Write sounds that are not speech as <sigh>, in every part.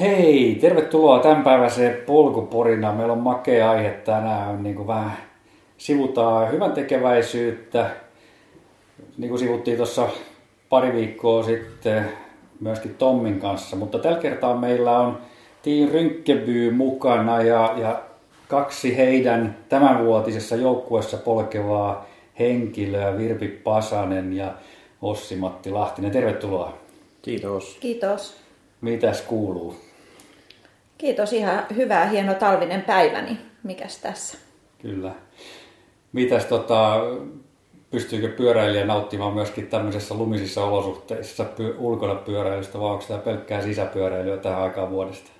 Hei, tervetuloa tämänpäiväiseen polkuporina. Meillä on makea aihe tänään, niin kuin vähän sivutaan hyvän tekeväisyyttä, niin kuin sivuttiin tuossa pari viikkoa sitten myöskin Tommin kanssa, mutta tällä kertaa meillä on Team Rynkkeby mukana ja, ja kaksi heidän tämänvuotisessa joukkueessa polkevaa henkilöä, Virpi Pasanen ja Ossi-Matti Lahtinen. Tervetuloa. Kiitos. Kiitos. Mitäs kuuluu? Kiitos, ihan hyvää, hieno talvinen päiväni. Mikäs tässä? Kyllä. Mitäs tota, pystyykö pyöräilijä nauttimaan myöskin tämmöisessä lumisissa olosuhteissa py- ulkona pyöräilystä, vai onko tämä pelkkää sisäpyöräilyä tähän aikaan vuodesta?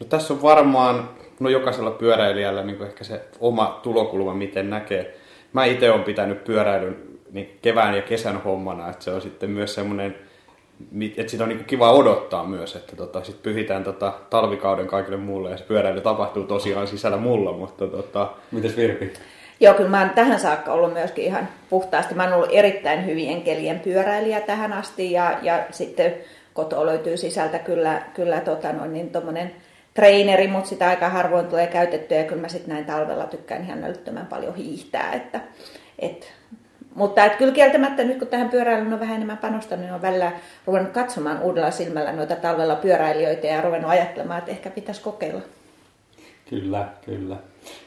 No tässä on varmaan no jokaisella pyöräilijällä niin ehkä se oma tulokulma, miten näkee. Mä itse olen pitänyt pyöräilyn niin kevään ja kesän hommana, että se on sitten myös semmoinen, että sitä on niin kiva odottaa myös, että tota, sitten pyhitään tota, talvikauden kaikille muulle ja se pyöräily tapahtuu tosiaan sisällä mulla, mutta tota... Mites Virpi? Joo, kyllä mä oon tähän saakka ollut myöskin ihan puhtaasti. Mä oon ollut erittäin hyvien kelien pyöräilijä tähän asti ja, ja sitten kotoa löytyy sisältä kyllä, kyllä tota noin, niin tommonen treeneri, mutta sitä aika harvoin tulee käytettyä ja kyllä mä sitten näin talvella tykkään ihan älyttömän paljon hiihtää. Että, et, mutta et kyllä kieltämättä nyt kun tähän pyöräilyyn on vähän enemmän panostanut, niin on välillä ruvennut katsomaan uudella silmällä noita talvella pyöräilijöitä ja ruvennut ajattelemaan, että ehkä pitäisi kokeilla. Kyllä, kyllä.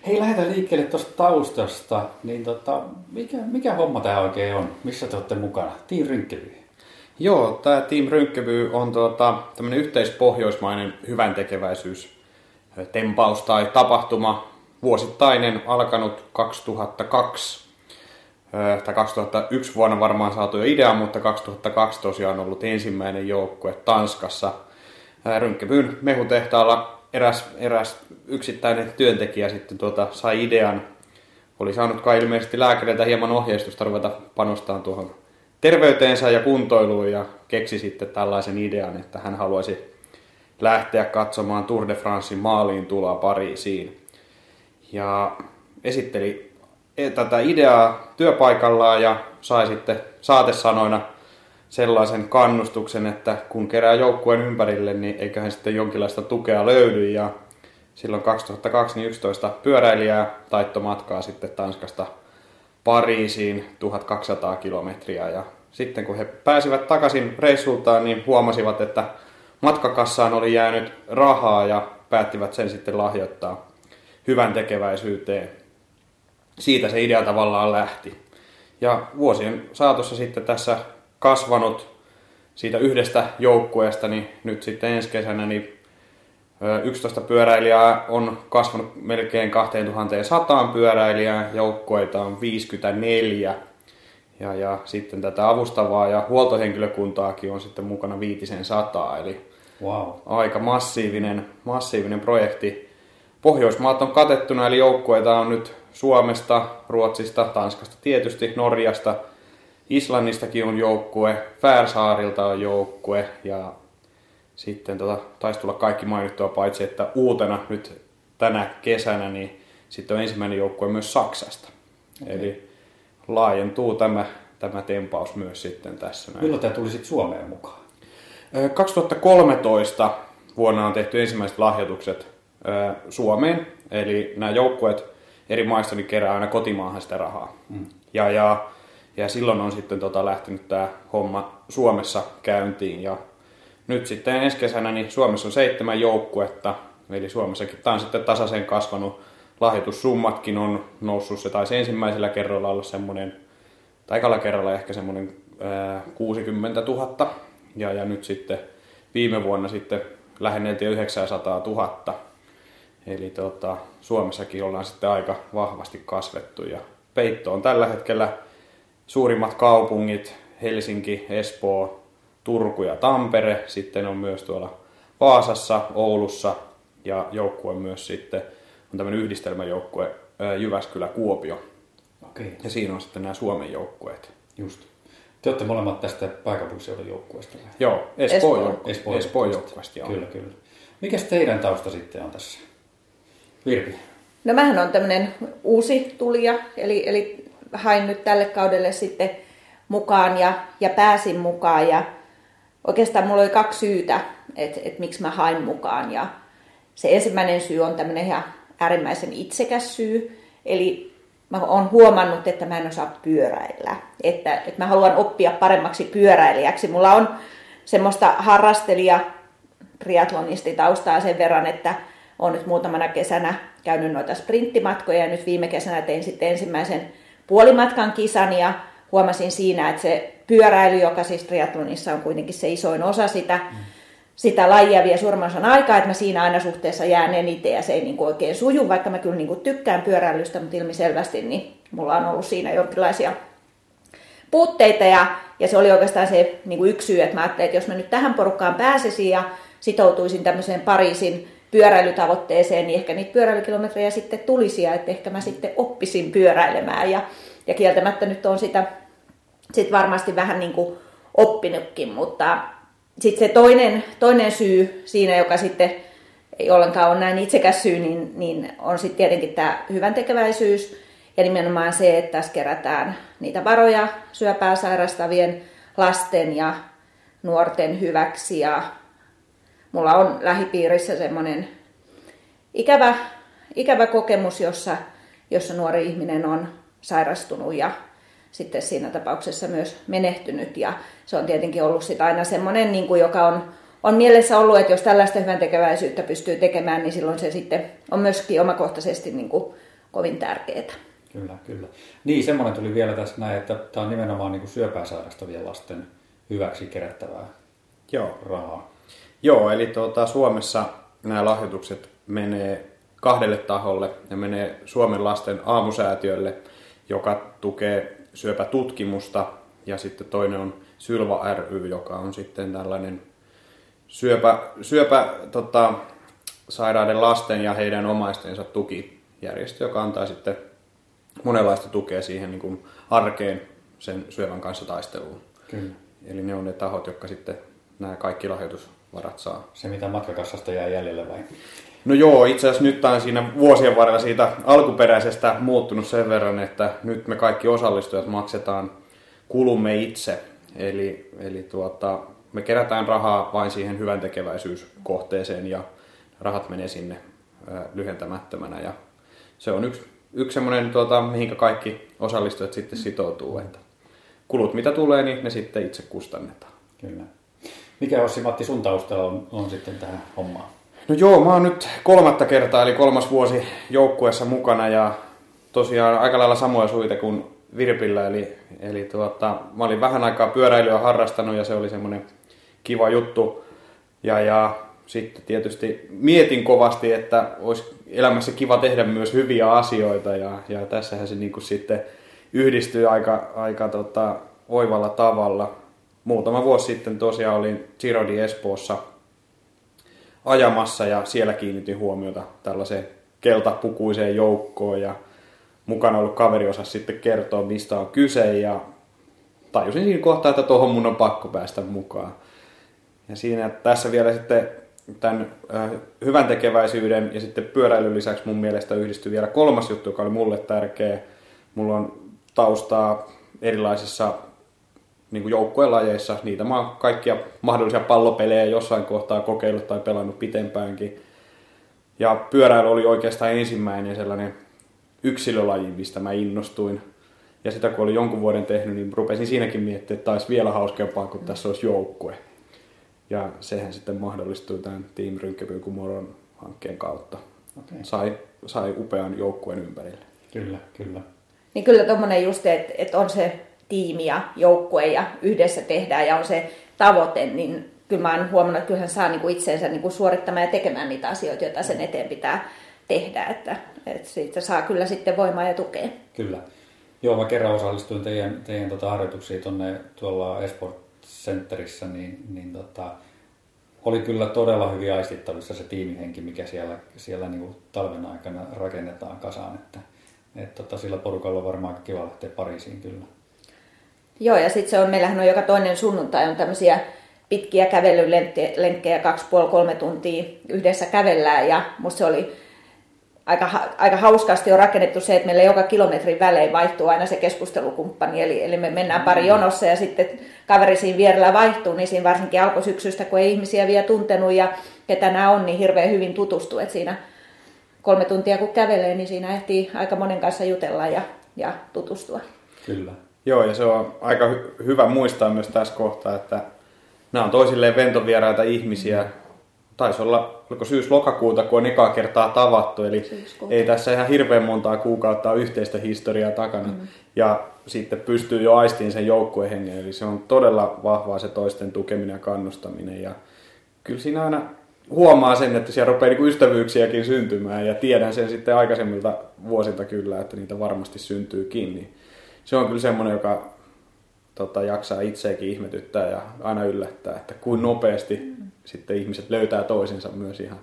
Hei, lähdetään liikkeelle tuosta taustasta. Niin tota, mikä, mikä homma tämä oikein on? Missä te olette mukana? Team Rynkkely. Joo, tämä Team Rynkkevy on tuota, tämmöinen yhteispohjoismainen hyvän tekeväisyys tempaus tai tapahtuma, vuosittainen, alkanut 2002 tai 2001 vuonna varmaan saatu jo idea, mutta 2002 tosiaan ollut ensimmäinen joukkue Tanskassa. Rynkkevyn mehutehtaalla eräs, eräs yksittäinen työntekijä sitten tuota, sai idean, oli saanut kai ilmeisesti lääkäreiltä hieman ohjeistusta ruveta panostamaan tuohon terveyteensä ja kuntoiluun ja keksi sitten tällaisen idean, että hän haluaisi lähteä katsomaan Tour de Francein maaliin tuloa Pariisiin. Ja esitteli tätä ideaa työpaikallaan ja sai sitten saatesanoina sellaisen kannustuksen, että kun kerää joukkueen ympärille, niin eiköhän sitten jonkinlaista tukea löydy. Ja silloin 2011 pyöräilijää taitto matkaa sitten Tanskasta Pariisiin 1200 kilometriä ja sitten kun he pääsivät takaisin reissultaan, niin huomasivat, että matkakassaan oli jäänyt rahaa ja päättivät sen sitten lahjoittaa hyvän tekeväisyyteen. Siitä se idea tavallaan lähti. Ja vuosien saatossa sitten tässä kasvanut siitä yhdestä joukkueesta, niin nyt sitten ensi kesänä niin 11 pyöräilijää on kasvanut melkein 2100 pyöräilijää, joukkueita on 54 ja, ja sitten tätä avustavaa ja huoltohenkilökuntaakin on sitten mukana viitisen sataa, eli wow. aika massiivinen, massiivinen projekti. Pohjoismaat on katettuna, eli joukkueita on nyt Suomesta, Ruotsista, Tanskasta tietysti, Norjasta, Islannistakin on joukkue, Färsaarilta on joukkue ja sitten tota, taisi tulla kaikki mainittua paitsi, että uutena nyt tänä kesänä niin sitten on ensimmäinen joukkue myös Saksasta. Okay. Eli laajentuu tämä, tämä tempaus myös sitten tässä. Näin. Milloin tämä tuli sitten Suomeen mukaan? 2013 vuonna on tehty ensimmäiset lahjoitukset Suomeen, eli nämä joukkueet eri maista niin kerää aina kotimaahan sitä rahaa. Mm. Ja, ja, ja silloin on sitten tota lähtenyt tämä homma Suomessa käyntiin ja nyt sitten ensi kesänä niin Suomessa on seitsemän joukkuetta, eli Suomessakin tämä on sitten tasaisen kasvanut. Lahjoitussummatkin on noussut, se taisi ensimmäisellä kerralla olla semmoinen, tai ekalla kerralla ehkä semmoinen ää, 60 000, ja, ja nyt sitten viime vuonna sitten lähenneltiin 900 000. Eli tota, Suomessakin ollaan sitten aika vahvasti kasvettu ja peitto on tällä hetkellä suurimmat kaupungit, Helsinki, Espoo, Turku ja Tampere. Sitten on myös tuolla Vaasassa, Oulussa ja joukkue myös sitten on tämmöinen yhdistelmäjoukkue Jyväskylä-Kuopio. Okay. Ja siinä on sitten nämä Suomen joukkueet. Just. Te olette molemmat tästä pääkaupunkiseudun joukkueesta. Joo, Espoo, Espoo. Espoo, Espoo joukkueesta. Joo. Kyllä, kyllä. Mikäs teidän tausta sitten on tässä? Virpi. No mähän on tämmöinen uusi tulija, eli, eli hain nyt tälle kaudelle sitten mukaan ja, ja pääsin mukaan. Ja oikeastaan mulla oli kaksi syytä. että et miksi mä hain mukaan. Ja se ensimmäinen syy on tämmöinen ihan äärimmäisen itsekäs syy, eli mä oon huomannut, että mä en osaa pyöräillä. Että, että mä haluan oppia paremmaksi pyöräilijäksi. Mulla on semmoista harrastelija triathlonistitaustaa sen verran, että olen nyt muutamana kesänä käynyt noita sprinttimatkoja ja nyt viime kesänä tein sitten ensimmäisen puolimatkan kisan ja huomasin siinä, että se pyöräily, joka siis triathlonissa on kuitenkin se isoin osa sitä, mm. sitä lajia vie suurimman aikaa, että mä siinä aina suhteessa jään eniten ja se ei niin kuin oikein suju, vaikka mä kyllä niin kuin tykkään pyöräilystä, mutta ilmiselvästi niin mulla on ollut siinä jonkinlaisia puutteita ja, ja se oli oikeastaan se niin kuin yksi syy, että mä ajattelin, että jos mä nyt tähän porukkaan pääsisin ja sitoutuisin tämmöiseen Pariisin pyöräilytavoitteeseen, niin ehkä niitä pyöräilykilometrejä sitten tulisi ja että ehkä mä sitten oppisin pyöräilemään. Ja, ja kieltämättä nyt on sitä sit varmasti vähän niin kuin oppinutkin, mutta sitten se toinen, toinen syy siinä, joka sitten ei ollenkaan ole näin itsekäs syy, niin, niin on sitten tietenkin tämä hyvän tekeväisyys ja nimenomaan se, että tässä kerätään niitä varoja syöpää sairastavien lasten ja nuorten hyväksi ja mulla on lähipiirissä semmoinen ikävä, ikävä kokemus, jossa, jossa nuori ihminen on sairastunut ja sitten siinä tapauksessa myös menehtynyt. Ja se on tietenkin ollut sit aina semmoinen, niin kuin, joka on, on mielessä ollut, että jos tällaista hyvän tekeväisyyttä pystyy tekemään, niin silloin se sitten on myöskin omakohtaisesti niin kuin, kovin tärkeää. Kyllä, kyllä. Niin, semmoinen tuli vielä tässä näin, että tämä on nimenomaan niin kuin syöpää sairastavien lasten hyväksi kerättävää Joo. rahaa. Joo, eli tuota, Suomessa nämä lahjoitukset menee kahdelle taholle. Ne menee Suomen lasten aamusäätiölle, joka tukee syöpätutkimusta, ja sitten toinen on Sylva ry, joka on sitten tällainen syöpä, syöpä tota, sairaiden lasten ja heidän omaistensa tukijärjestö, joka antaa sitten monenlaista tukea siihen niin kuin arkeen sen syövän kanssa taisteluun. Kyllä. Eli ne on ne tahot, jotka sitten nämä kaikki lahjoitusvarat saa. Se, mitä matkakassasta jää jäljelle vai? No joo, itse asiassa nyt on siinä vuosien varrella siitä alkuperäisestä muuttunut sen verran, että nyt me kaikki osallistujat maksetaan kulumme itse. Eli, eli tuota, me kerätään rahaa vain siihen hyvän tekeväisyyskohteeseen ja rahat menee sinne lyhentämättömänä. Ja se on yksi, yksi semmoinen, tuota, mihinkä kaikki osallistujat sitten sitoutuu. Että kulut mitä tulee, niin ne sitten itse kustannetaan. Kyllä. Mikä Ossi Matti sun taustalla on, on sitten tähän hommaan? No joo, mä oon nyt kolmatta kertaa, eli kolmas vuosi joukkueessa mukana ja tosiaan aika lailla samoja suita kuin Virpillä, eli, eli tuota, mä olin vähän aikaa pyöräilyä harrastanut ja se oli semmoinen kiva juttu. Ja, ja sitten tietysti mietin kovasti, että olisi elämässä kiva tehdä myös hyviä asioita ja, ja tässähän se niin kuin sitten yhdistyy aika, aika tota, oivalla tavalla. Muutama vuosi sitten tosiaan olin Girodi Espoossa ajamassa ja siellä kiinnitin huomiota tällaiseen keltapukuiseen joukkoon ja mukana ollut kaveri osasi sitten kertoa, mistä on kyse ja tajusin siinä kohtaa, että tuohon mun on pakko päästä mukaan. Ja siinä tässä vielä sitten tämän äh, hyvän tekeväisyyden ja sitten pyöräilyn lisäksi mun mielestä yhdistyi vielä kolmas juttu, joka oli mulle tärkeä. Mulla on taustaa erilaisissa niin joukkuelajeissa. Niitä mä oon kaikkia mahdollisia pallopelejä jossain kohtaa kokeillut tai pelannut pitempäänkin. Ja pyöräily oli oikeastaan ensimmäinen sellainen yksilölaji, mistä mä innostuin. Ja sitä kun olin jonkun vuoden tehnyt, niin rupesin siinäkin miettimään, että olisi vielä hauskempaa, kun tässä olisi joukkue. Ja sehän sitten mahdollistui tämän Team Rynkkäpyy Kumoron hankkeen kautta. Okay. Sai, sai upean joukkueen ympärille. Kyllä, kyllä. Niin kyllä tuommoinen just, että, että on se tiimi ja joukkue ja yhdessä tehdään ja on se tavoite, niin kyllä mä oon huomannut, että kyllähän saa niinku itseensä niinku suorittamaan ja tekemään niitä asioita, joita sen eteen pitää tehdä, että, että siitä saa kyllä sitten voimaa ja tukea. Kyllä. Joo, mä kerran osallistuin teidän, teidän tota harjoituksiin tuonne tuolla Esport Centerissä, niin, niin tota, oli kyllä todella hyvin aistittavissa se tiimihenki, mikä siellä, siellä niin talven aikana rakennetaan kasaan. Että, et tota, sillä porukalla on varmaan kiva lähteä Pariisiin kyllä. Joo, ja sitten se on, meillähän on joka toinen sunnuntai on tämmöisiä pitkiä kävelylenkkejä, kaksi puoli kolme tuntia yhdessä kävellään, ja musta se oli aika, aika hauskasti on rakennettu se, että meillä joka kilometrin välein vaihtuu aina se keskustelukumppani, eli, eli me mennään pari mm. jonossa ja sitten kaveri siinä vierellä vaihtuu, niin siinä varsinkin alkusyksystä, kun ei ihmisiä vielä tuntenut ja ketä nämä on, niin hirveän hyvin tutustuu, että siinä kolme tuntia kun kävelee, niin siinä ehtii aika monen kanssa jutella ja, ja tutustua. Kyllä. Joo, ja se on aika hy- hyvä muistaa myös tässä kohtaa, että nämä on toisilleen ventovieraita ihmisiä. Taisi olla, oliko syys-lokakuuta, kun on ekaa kertaa tavattu, eli Syyskuuta. ei tässä ihan hirveän montaa kuukautta ole yhteistä historiaa takana. Mm. Ja sitten pystyy jo aistiin sen joukkuehengen, eli se on todella vahvaa se toisten tukeminen ja kannustaminen. Ja kyllä siinä aina huomaa sen, että siellä rupeaa niinku ystävyyksiäkin syntymään ja tiedän sen sitten aikaisemmilta vuosilta kyllä, että niitä varmasti syntyykin. Niin se on kyllä semmoinen, joka tota, jaksaa itseäkin ihmetyttää ja aina yllättää, että kuin nopeasti mm. sitten ihmiset löytää toisensa myös ihan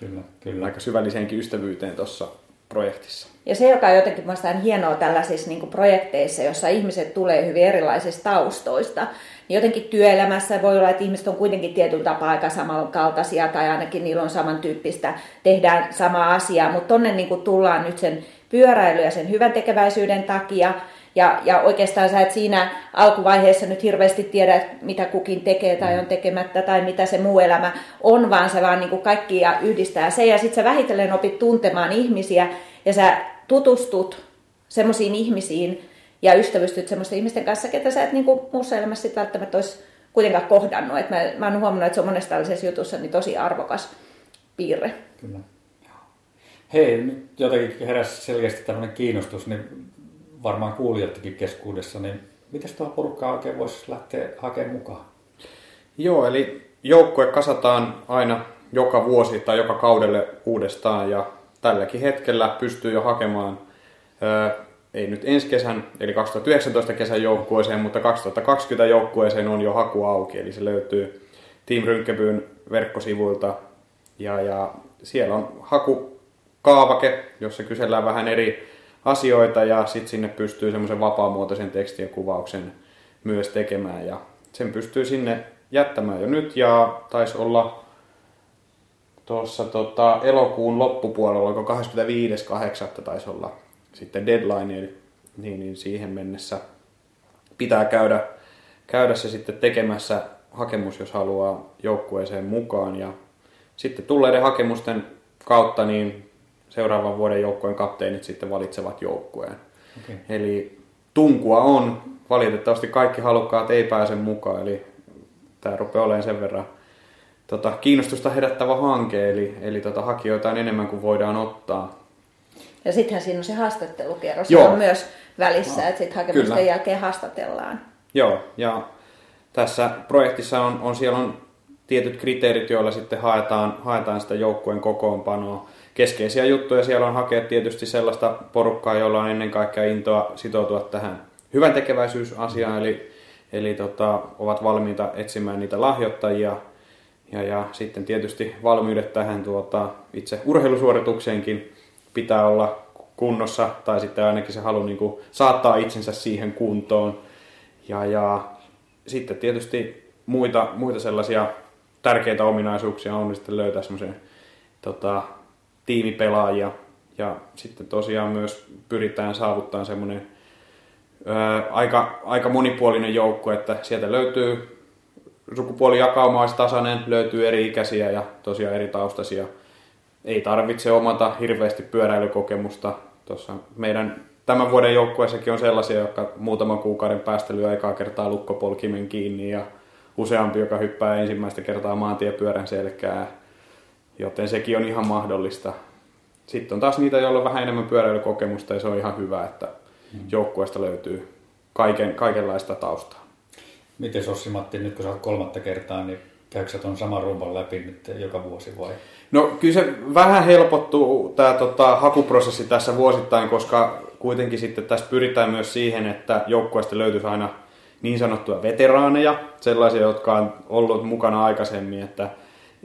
kyllä, kyllä. aika syvälliseenkin ystävyyteen tuossa projektissa. Ja se, joka on jotenkin mielestäni hienoa tällaisissa niin projekteissa, jossa ihmiset tulee hyvin erilaisista taustoista, niin jotenkin työelämässä voi olla, että ihmiset on kuitenkin tietyllä tapaa aika samankaltaisia tai ainakin niillä on samantyyppistä, tehdään samaa asiaa, mutta tonne niin tullaan nyt sen pyöräily ja sen hyvän tekeväisyyden takia, ja, ja oikeastaan sä et siinä alkuvaiheessa nyt hirveästi tiedä, mitä kukin tekee tai on tekemättä tai mitä se muu elämä on, vaan se vaan niin kuin kaikkia yhdistää se. Ja sitten sä vähitellen opit tuntemaan ihmisiä ja sä tutustut semmoisiin ihmisiin ja ystävystyt semmoisten ihmisten kanssa, ketä sä et niin kuin muussa elämässä sit välttämättä olisi kuitenkaan kohdannut. Et mä, mä oon huomannut, että se on monesta tällaisessa jutussa niin tosi arvokas piirre. Kyllä. Hei, nyt jotenkin heräsi selkeästi tämmöinen kiinnostus, niin varmaan kuulijatkin keskuudessa, niin miten tuo porukkaa oikein voisi lähteä hakemaan mukaan? Joo, eli joukkue kasataan aina joka vuosi tai joka kaudelle uudestaan ja tälläkin hetkellä pystyy jo hakemaan, ei nyt ensi kesän, eli 2019 kesän joukkueeseen, mutta 2020 joukkueeseen on jo haku auki, eli se löytyy Team Rynkebyn verkkosivuilta ja, ja siellä on hakukaavake, jossa kysellään vähän eri asioita ja sitten sinne pystyy semmoisen vapaamuotoisen tekstin ja kuvauksen myös tekemään ja sen pystyy sinne jättämään jo nyt ja taisi olla tuossa tota, elokuun loppupuolella, onko 25.8. taisi olla sitten deadline, niin, niin siihen mennessä pitää käydä, käydä se sitten tekemässä hakemus, jos haluaa joukkueeseen mukaan. Ja sitten tulleiden hakemusten kautta niin seuraavan vuoden joukkueen kapteenit sitten valitsevat joukkueen. Okay. Eli tunkua on. Valitettavasti kaikki halukkaat ei pääse mukaan, eli tämä rupeaa olemaan sen verran tota, kiinnostusta herättävä hanke, eli, eli tota, hakijoita on enemmän kuin voidaan ottaa. Ja sittenhän siinä on se haastattelukierros Joo. on myös välissä, no, että sitten hakemusten kyllä. jälkeen haastatellaan. Joo, ja tässä projektissa on, on siellä on tietyt kriteerit, joilla sitten haetaan, haetaan sitä joukkueen kokoonpanoa keskeisiä juttuja siellä on hakea tietysti sellaista porukkaa, jolla on ennen kaikkea intoa sitoutua tähän hyvän tekeväisyysasiaan, eli, eli tota, ovat valmiita etsimään niitä lahjoittajia. Ja, ja sitten tietysti valmiudet tähän tuota, itse urheilusuoritukseenkin pitää olla kunnossa, tai sitten ainakin se halu niin kuin, saattaa itsensä siihen kuntoon. Ja, ja sitten tietysti muita, muita sellaisia tärkeitä ominaisuuksia on sitten löytää semmoisen tota, tiimipelaajia. Ja sitten tosiaan myös pyritään saavuttamaan semmoinen aika, aika monipuolinen joukko, että sieltä löytyy sukupuolijakauma olisi tasainen, löytyy eri ikäisiä ja tosiaan eri taustaisia. Ei tarvitse omata hirveästi pyöräilykokemusta. Tuossa meidän tämän vuoden joukkueessakin on sellaisia, jotka muutaman kuukauden päästä lyö aikaa kertaa lukkopolkimen kiinni ja useampi, joka hyppää ensimmäistä kertaa maantiepyörän selkää joten sekin on ihan mahdollista. Sitten on taas niitä, joilla on vähän enemmän pyöräilykokemusta ja se on ihan hyvä, että mm. joukkueesta löytyy kaiken, kaikenlaista taustaa. Miten Sossi Matti, nyt kun sä oot kolmatta kertaa, niin käykö tuon saman rumban läpi nyt joka vuosi vai? No kyllä se vähän helpottuu tämä tota, hakuprosessi tässä vuosittain, koska kuitenkin sitten tässä pyritään myös siihen, että joukkueesta löytyisi aina niin sanottuja veteraaneja, sellaisia, jotka on ollut mukana aikaisemmin, että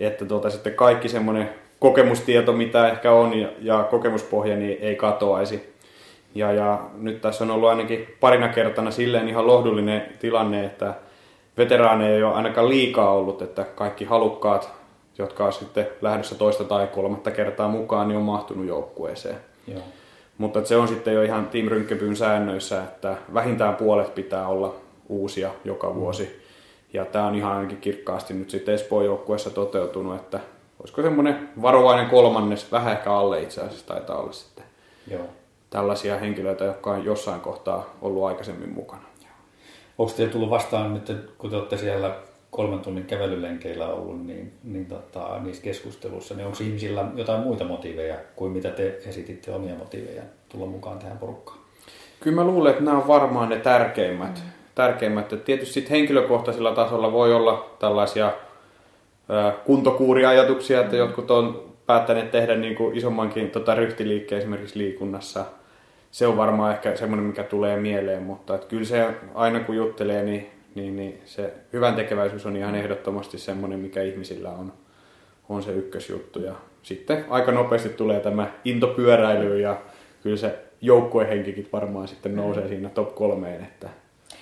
että tuota, sitten kaikki semmoinen kokemustieto, mitä ehkä on ja, ja kokemuspohja, niin ei katoaisi. Ja, ja nyt tässä on ollut ainakin parina kertana silleen ihan lohdullinen tilanne, että veteraaneja ei ole ainakaan liikaa ollut, että kaikki halukkaat jotka on sitten lähdössä toista tai kolmatta kertaa mukaan, niin on mahtunut joukkueeseen. Joo. Mutta se on sitten jo ihan Team Rynkkepyyn säännöissä, että vähintään puolet pitää olla uusia joka vuosi. Ja tämä on ihan ainakin kirkkaasti nyt sitten Espoon joukkueessa toteutunut, että olisiko semmoinen varovainen kolmannes, vähän ehkä alle itse asiassa taitaa olla sitten Joo. tällaisia henkilöitä, jotka on jossain kohtaa ollut aikaisemmin mukana. Onko teille tullut vastaan nyt, kun te olette siellä kolmen tunnin kävelylenkeillä ollut, niin, niin tota, niissä keskusteluissa, niin onko ihmisillä jotain muita motiiveja kuin mitä te esititte omia motiiveja tulla mukaan tähän porukkaan? Kyllä mä luulen, että nämä on varmaan ne tärkeimmät. Mm. Tärkeimmät. Et tietysti sit henkilökohtaisella tasolla voi olla tällaisia ö, kuntokuuriajatuksia, että jotkut on päättäneet tehdä niin kuin isommankin tota, ryhtiliikkeen esimerkiksi liikunnassa. Se on varmaan ehkä semmoinen, mikä tulee mieleen, mutta et kyllä se aina kun juttelee, niin, niin, niin se hyvän tekeväisyys on ihan ehdottomasti semmoinen, mikä ihmisillä on, on se ykkösjuttu. Ja sitten aika nopeasti tulee tämä into pyöräilyyn ja kyllä se joukkuehenkikin varmaan sitten nousee siinä top kolmeen. Että...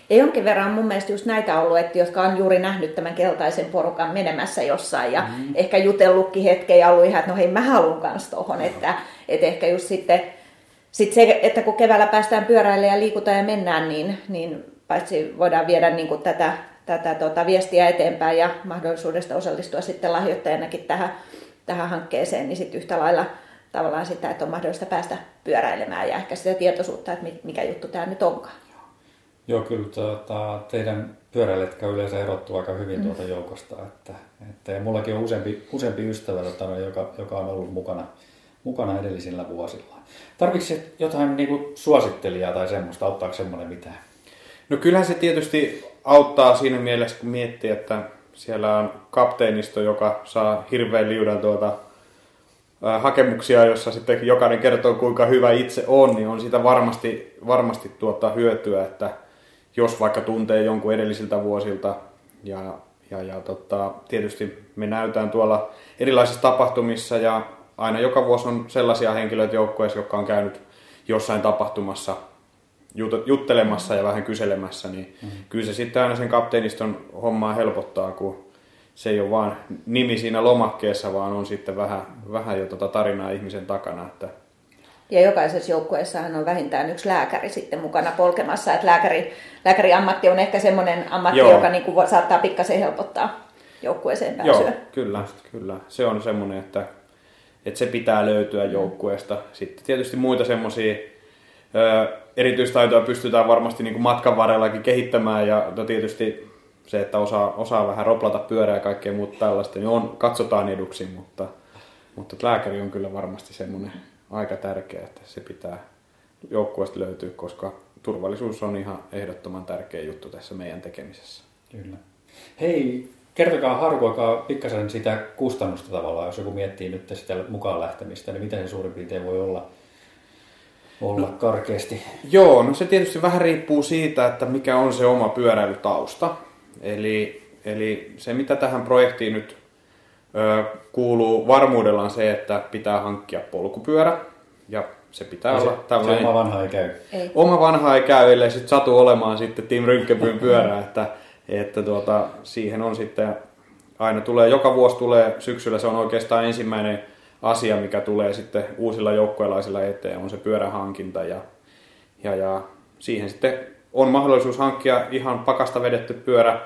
Ja jonkin verran mun mielestä just näitä ollut, että jotka on juuri nähnyt tämän keltaisen porukan menemässä jossain ja mm. ehkä jutellutkin hetken ja ollut ihan, että no hei mä haluan kans tohon, että, että ehkä just sitten sit se, että kun keväällä päästään pyöräille ja liikutaan ja mennään, niin, niin paitsi voidaan viedä niin kuin tätä, tätä tota, viestiä eteenpäin ja mahdollisuudesta osallistua sitten lahjoittajanakin tähän, tähän hankkeeseen, niin sitten yhtä lailla tavallaan sitä, että on mahdollista päästä pyöräilemään ja ehkä sitä tietoisuutta, että mikä juttu tämä nyt onkaan. Joo, kyllä tuota, teidän pyöräiletkä yleensä erottuu aika hyvin tuolta mm. joukosta. Että, että, ja mullakin on useampi, useampi ystävä, tuota, joka, joka on ollut mukana, mukana edellisillä vuosilla. Tarvitsetko jotain niin kuin suosittelijaa tai semmoista, auttaako semmoinen mitään? No kyllähän se tietysti auttaa siinä mielessä, kun miettii, että siellä on kapteenisto, joka saa hirveän liudan tuota hakemuksia, jossa sitten jokainen kertoo kuinka hyvä itse on, niin on siitä varmasti, varmasti tuottaa hyötyä, että jos vaikka tuntee jonkun edellisiltä vuosilta ja, ja, ja tota, tietysti me näytään tuolla erilaisissa tapahtumissa ja aina joka vuosi on sellaisia henkilöitä joukkueessa, jotka on käynyt jossain tapahtumassa juttelemassa ja vähän kyselemässä, niin mm-hmm. kyllä se sitten aina sen kapteeniston hommaa helpottaa, kun se ei ole vaan nimi siinä lomakkeessa, vaan on sitten vähän, vähän jo tuota tarinaa ihmisen takana. Että... Ja jokaisessa joukkueessahan on vähintään yksi lääkäri sitten mukana polkemassa, että lääkäri, lääkäriammatti on ehkä semmoinen ammatti, Joo. joka niin kuin saattaa pikkasen helpottaa joukkueeseen pääsyä. Joo, kyllä, kyllä. Se on semmoinen, että, että se pitää löytyä joukkueesta. Sitten tietysti muita semmoisia erityistaitoja pystytään varmasti niin kuin matkan varrellakin kehittämään ja tietysti se, että osaa, osaa vähän roplata pyörää ja kaikkea muuta tällaista, niin on, katsotaan eduksi, mutta, mutta lääkäri on kyllä varmasti semmoinen aika tärkeä, että se pitää joukkueesta löytyä, koska turvallisuus on ihan ehdottoman tärkeä juttu tässä meidän tekemisessä. Kyllä. Hei, kertokaa, harkoikaa pikkasen sitä kustannusta tavallaan, jos joku miettii nyt sitä mukaan lähtemistä, niin miten se suurin piirtein voi olla olla no, karkeasti? Joo, no se tietysti vähän riippuu siitä, että mikä on se oma pyöräilytausta. Eli, eli se, mitä tähän projektiin nyt kuuluu varmuudella on se, että pitää hankkia polkupyörä. Ja se pitää ja olla se, tällainen... Se oma vanha ei käy. Ei. Oma vanha ei käy, ellei sitten satu olemaan sitten Team Rynkkepyyn pyörä, että, että tuota, siihen on sitten aina tulee, joka vuosi tulee syksyllä, se on oikeastaan ensimmäinen asia, mikä tulee sitten uusilla joukkueelaisilla eteen, on se pyörähankinta ja, ja, ja siihen sitten on mahdollisuus hankkia ihan pakasta vedetty pyörä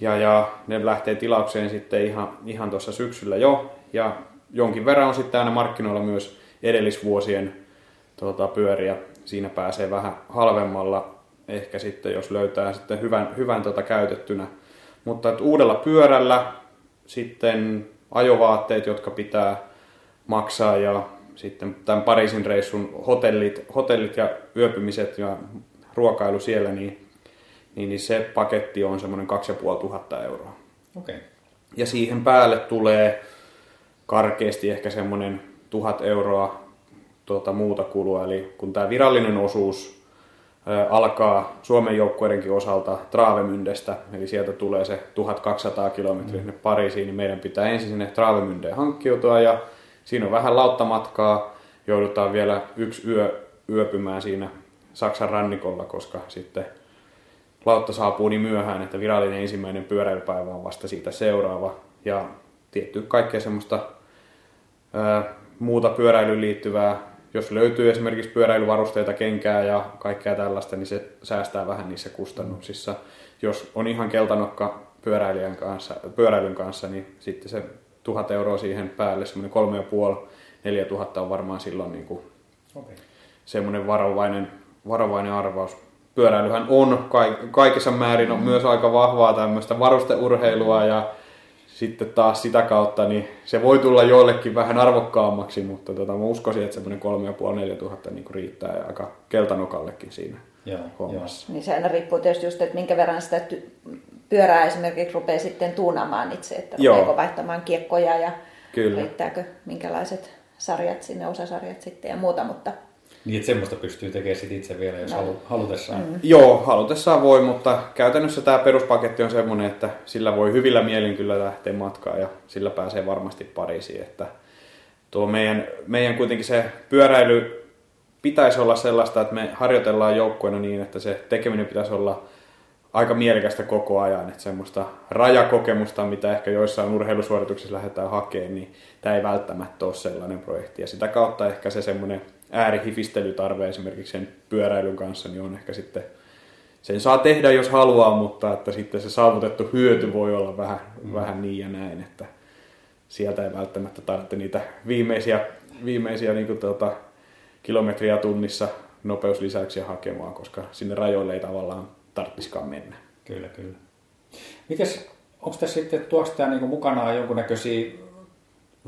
ja, ja ne lähtee tilaukseen sitten ihan, ihan tuossa syksyllä jo. Ja jonkin verran on sitten aina markkinoilla myös edellisvuosien tuota, pyöriä. Siinä pääsee vähän halvemmalla ehkä sitten, jos löytää sitten hyvän, hyvän tuota, käytettynä. Mutta että uudella pyörällä sitten ajovaatteet, jotka pitää maksaa ja sitten tämän Pariisin reissun hotellit, hotellit ja yöpymiset ja ruokailu siellä, niin, niin, niin se paketti on semmoinen 2500 euroa. Okay. Ja siihen päälle tulee karkeasti ehkä semmoinen tuhat euroa tuota muuta kulua. Eli kun tämä virallinen osuus alkaa Suomen joukkueidenkin osalta Travemyndestä, eli sieltä tulee se 1200 kilometriä mm. Pariisiin, niin meidän pitää ensin sinne Travemyndeen hankkiutua ja siinä on vähän lauttamatkaa, joudutaan vielä yksi yö yöpymään siinä Saksan rannikolla, koska sitten lautta saapuu niin myöhään, että virallinen ensimmäinen pyöräilypäivä on vasta siitä seuraava. Ja tietty kaikkea semmoista ää, muuta pyöräilyyn liittyvää. Jos löytyy esimerkiksi pyöräilyvarusteita, kenkää ja kaikkea tällaista, niin se säästää vähän niissä kustannuksissa. Jos on ihan keltanokka pyöräilijän kanssa, pyöräilyn kanssa, niin sitten se tuhat euroa siihen päälle, semmoinen kolme ja puoli, neljä tuhatta on varmaan silloin niin kuin okay. semmoinen varovainen, varovainen arvaus. Pyöräilyhän on kaikissa määrin on myös aika vahvaa tämmöistä varusteurheilua ja sitten taas sitä kautta niin se voi tulla joillekin vähän arvokkaammaksi, mutta tota, mä uskoisin, että semmoinen 3,5-4 tuhatta niin riittää ja aika keltanokallekin siinä joo, hommassa. Joo. Niin se aina riippuu tietysti just, että minkä verran sitä pyörää esimerkiksi rupeaa sitten tuunamaan itse, että rupeako vaihtamaan kiekkoja ja Kyllä. riittääkö minkälaiset sarjat sinne, osasarjat sitten ja muuta, mutta niin, että semmoista pystyy tekemään sit itse vielä, jos halu, halutessaan. Mm. Joo, halutessaan voi, mutta käytännössä tämä peruspaketti on semmoinen, että sillä voi hyvillä mielin kyllä lähteä matkaan ja sillä pääsee varmasti Pariisiin. Että tuo meidän, meidän kuitenkin se pyöräily pitäisi olla sellaista, että me harjoitellaan joukkueena niin, että se tekeminen pitäisi olla aika mielekästä koko ajan, että semmoista rajakokemusta, mitä ehkä joissain urheilusuorituksissa lähdetään hakemaan, niin tämä ei välttämättä ole sellainen projekti. Ja sitä kautta ehkä se semmoinen äärihifistelytarve esimerkiksi sen pyöräilyn kanssa, niin on ehkä sitten, sen saa tehdä jos haluaa, mutta että sitten se saavutettu hyöty voi olla vähän, mm. vähän niin ja näin, että sieltä ei välttämättä tarvitse niitä viimeisiä, viimeisiä niin kuin tuota, kilometriä tunnissa nopeuslisäyksiä hakemaan, koska sinne rajoille ei tavallaan tarvitsisikaan mennä. Kyllä, kyllä. Mites, onko tässä sitten, tuoksi tämä niin mukanaan jonkunnäköisiä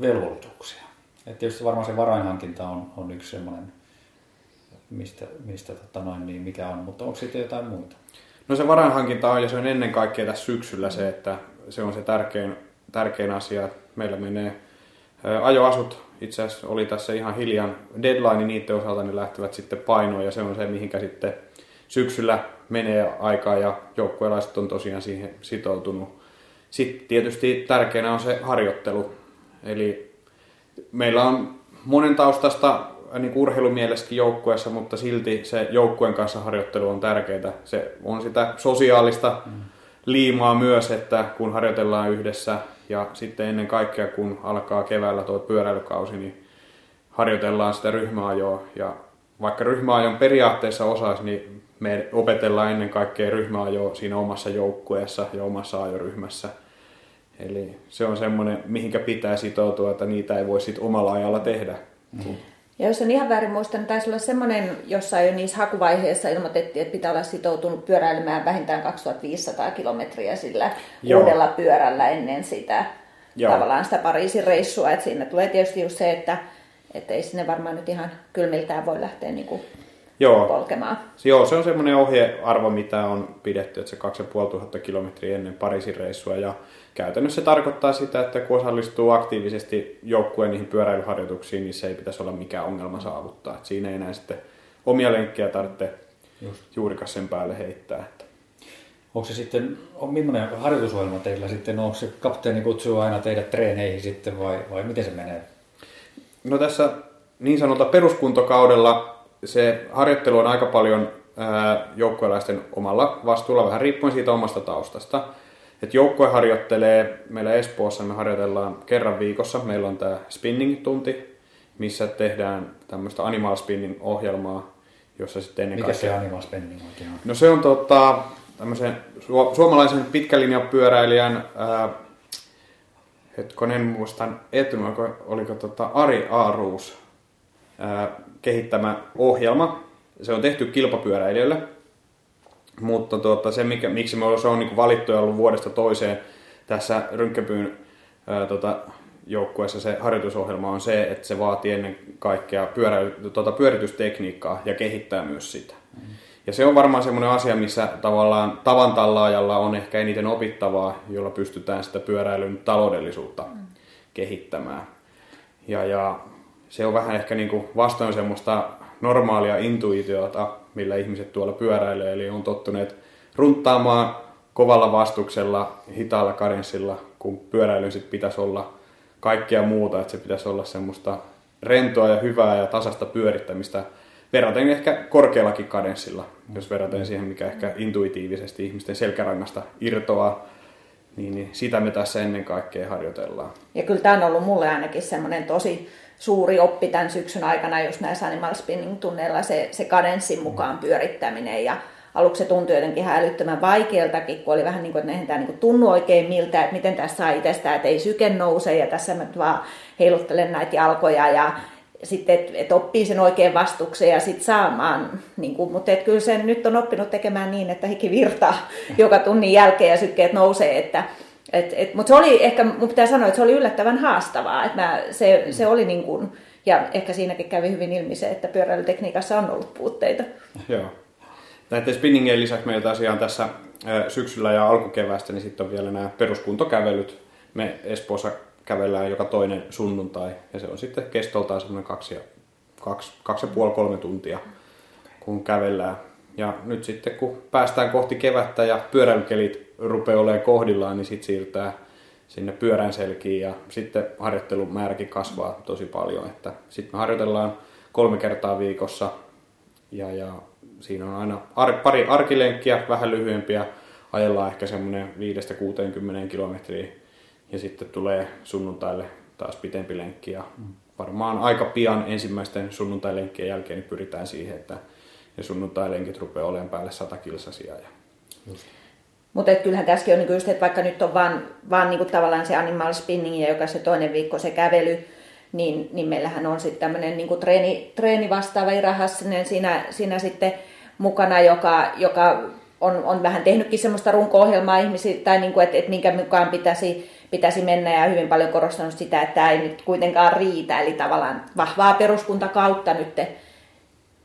velvollisuuksia? Et tietysti varmaan se varainhankinta on, on yksi semmoinen, mistä, mistä tota noin, niin mikä on, mutta onko sitten jotain muuta? No se varainhankinta on ja se on ennen kaikkea tässä syksyllä se, että se on se tärkein, tärkein asia. Meillä menee ajoasut itse asiassa oli tässä ihan hiljan deadline niiden osalta, ne lähtevät sitten painoon ja se on se, mihinkä sitten syksyllä menee aikaa ja joukkueelaiset on tosiaan siihen sitoutunut. Sitten tietysti tärkeänä on se harjoittelu. Eli meillä on monen taustasta niin urheilumielessäkin joukkueessa, mutta silti se joukkueen kanssa harjoittelu on tärkeää. Se on sitä sosiaalista liimaa myös, että kun harjoitellaan yhdessä ja sitten ennen kaikkea kun alkaa keväällä tuo pyöräilykausi, niin harjoitellaan sitä ryhmäajoa ja vaikka ryhmäajon periaatteessa osaisi, niin me opetellaan ennen kaikkea ryhmäajoa siinä omassa joukkueessa ja omassa ajoryhmässä. Eli se on semmoinen, mihinkä pitää sitoutua, että niitä ei voi sitten omalla ajalla tehdä. Mm. Ja jos on ihan väärin muista, niin taisi olla semmoinen, jossa jo niissä hakuvaiheissa ilmoitettiin, että pitää olla sitoutunut pyöräilemään vähintään 2500 kilometriä sillä Joo. uudella pyörällä ennen sitä Joo. tavallaan sitä Pariisin reissua. Että siinä tulee tietysti just se, että, että ei sinne varmaan nyt ihan kylmiltään voi lähteä niin kuin Joo. polkemaan. Joo, se on semmoinen ohjearvo, mitä on pidetty, että se 2500 kilometriä ennen Pariisin reissua. Ja käytännössä se tarkoittaa sitä, että kun osallistuu aktiivisesti joukkueen niihin pyöräilyharjoituksiin, niin se ei pitäisi olla mikään ongelma saavuttaa. Et siinä ei enää sitten omia lenkkejä tarvitse Just. juurikaan sen päälle heittää. Että. Onko se sitten, on millainen harjoitusohjelma teillä sitten? Onko se kapteeni kutsuu aina teidät treeneihin sitten vai, vai miten se menee? No tässä niin sanota peruskuntokaudella se harjoittelu on aika paljon joukkuealaisten omalla vastuulla, vähän riippuen siitä omasta taustasta. Et joukkue harjoittelee, meillä Espoossa me harjoitellaan kerran viikossa, meillä on tämä spinning-tunti, missä tehdään tämmöistä animal spinning-ohjelmaa, jossa sitten ennen Mikä kaikkea... se animal spinning oikein on? No se on tota, tämmöisen su- suomalaisen pitkälinjapyöräilijän, ää, hetkonen muistan etyn, oliko, oliko tota Ari Aaruus ää, kehittämä ohjelma. Se on tehty kilpapyöräilijöille, mutta tuota, se, mikä, miksi me se on niin valittu ja ollut vuodesta toiseen tässä Rynkkäpyyn tota, joukkueessa se harjoitusohjelma on se, että se vaatii ennen kaikkea pyörä, tuota, pyöritystekniikkaa ja kehittää myös sitä. Mm. Ja se on varmaan semmoinen asia, missä tavallaan tavan tallaajalla on ehkä eniten opittavaa, jolla pystytään sitä pyöräilyn taloudellisuutta mm. kehittämään. Ja, ja se on vähän ehkä niin kuin vastoin semmoista normaalia intuitiota, millä ihmiset tuolla pyöräilee, eli on tottuneet runttaamaan kovalla vastuksella, hitaalla kadenssilla, kun pyöräily sit pitäisi olla kaikkea muuta, että se pitäisi olla semmoista rentoa ja hyvää ja tasasta pyörittämistä verraten ehkä korkeallakin kadenssilla, jos verraten siihen, mikä ehkä intuitiivisesti ihmisten selkärangasta irtoaa. niin, niin sitä me tässä ennen kaikkea harjoitellaan. Ja kyllä tämä on ollut mulle ainakin semmoinen tosi suuri oppi tämän syksyn aikana just näissä animal spinning-tunneilla, se, se kadenssin mukaan pyörittäminen. Ja aluksi se tuntui jotenkin ihan älyttömän vaikealtakin, kun oli vähän niin kuin, että eihän tämä niin tunnu oikein miltä, että miten tässä saa itsestään, että ei syke nouse. Ja tässä mä vaan heiluttelen näitä jalkoja ja sitten, että et oppii sen oikein vastuksen ja sitten saamaan, niin kuin, mutta et kyllä sen nyt on oppinut tekemään niin, että hiki virtaa <laughs> joka tunnin jälkeen ja sykkeet nousee, että et, et, mutta se oli ehkä, mun pitää sanoa, että se oli yllättävän haastavaa, että mä, se, se oli niin kuin, ja ehkä siinäkin kävi hyvin ilmi se, että pyöräilytekniikassa on ollut puutteita. Joo. Näiden spinningien lisäksi meillä tosiaan tässä syksyllä ja alkukeväästä, niin sitten on vielä nämä peruskuntokävelyt. Me Espoossa kävellään joka toinen sunnuntai ja se on sitten kestoltaan semmoinen kaksi, kaksi, kaksi ja puoli kolme tuntia, kun kävellään. Ja nyt sitten kun päästään kohti kevättä ja pyöräilykelit rupeaa olemaan kohdillaan, niin sitten siirrytään sinne pyörän selkiin ja sitten harjoittelun määräkin kasvaa tosi paljon. Että sitten me harjoitellaan kolme kertaa viikossa ja, ja siinä on aina ar- pari arkilenkkiä, vähän lyhyempiä, ajellaan ehkä semmoinen 5-60 kilometriä ja sitten tulee sunnuntaille taas pitempi lenkki ja varmaan aika pian ensimmäisten sunnuntailenkkien jälkeen niin pyritään siihen, että ne sunnuntailenkit rupeaa olemaan päälle 100 kilsasia. Ja... Mutta kyllähän tässäkin on niinku just, että vaikka nyt on vaan, vaan niinku tavallaan se animal spinning ja joka se toinen viikko se kävely, niin, niin meillähän on sitten tämmöinen niinku treeni, treeni vastaava Ira Hassinen siinä, siinä sitten mukana, joka, joka on, on vähän tehnytkin semmoista runko-ohjelmaa ihmisiä, tai niinku, että et minkä mukaan pitäisi, pitäisi mennä ja hyvin paljon korostanut sitä, että tämä ei nyt kuitenkaan riitä, eli tavallaan vahvaa peruskuntakautta nyt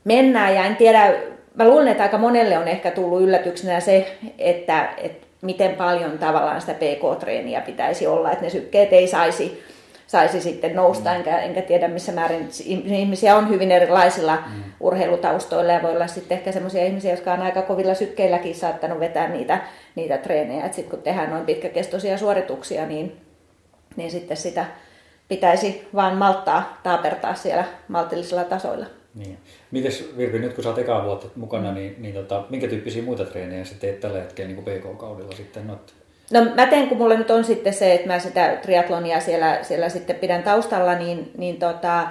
mennään ja en tiedä, mä luulen, että aika monelle on ehkä tullut yllätyksenä se, että, että miten paljon tavallaan sitä PK-treeniä pitäisi olla, että ne sykkeet ei saisi, saisi sitten nousta, mm. enkä, enkä tiedä missä määrin ihmisiä on hyvin erilaisilla mm. urheilutaustoilla ja voi olla sitten ehkä sellaisia ihmisiä, jotka on aika kovilla sykkeilläkin saattanut vetää niitä, niitä treenejä, että sitten kun tehdään noin pitkäkestoisia suorituksia, niin, niin sitten sitä pitäisi vaan malttaa, taapertaa siellä maltillisilla tasoilla. Niin. Mites Virpi, nyt kun sä oot ekaa vuotta mukana, niin, niin tota, minkä tyyppisiä muita treenejä sä teet tällä hetkellä niin PK-kaudella sitten? Noit? No mä teen, kun mulla nyt on sitten se, että mä sitä triatlonia siellä, siellä sitten pidän taustalla, niin, niin tota,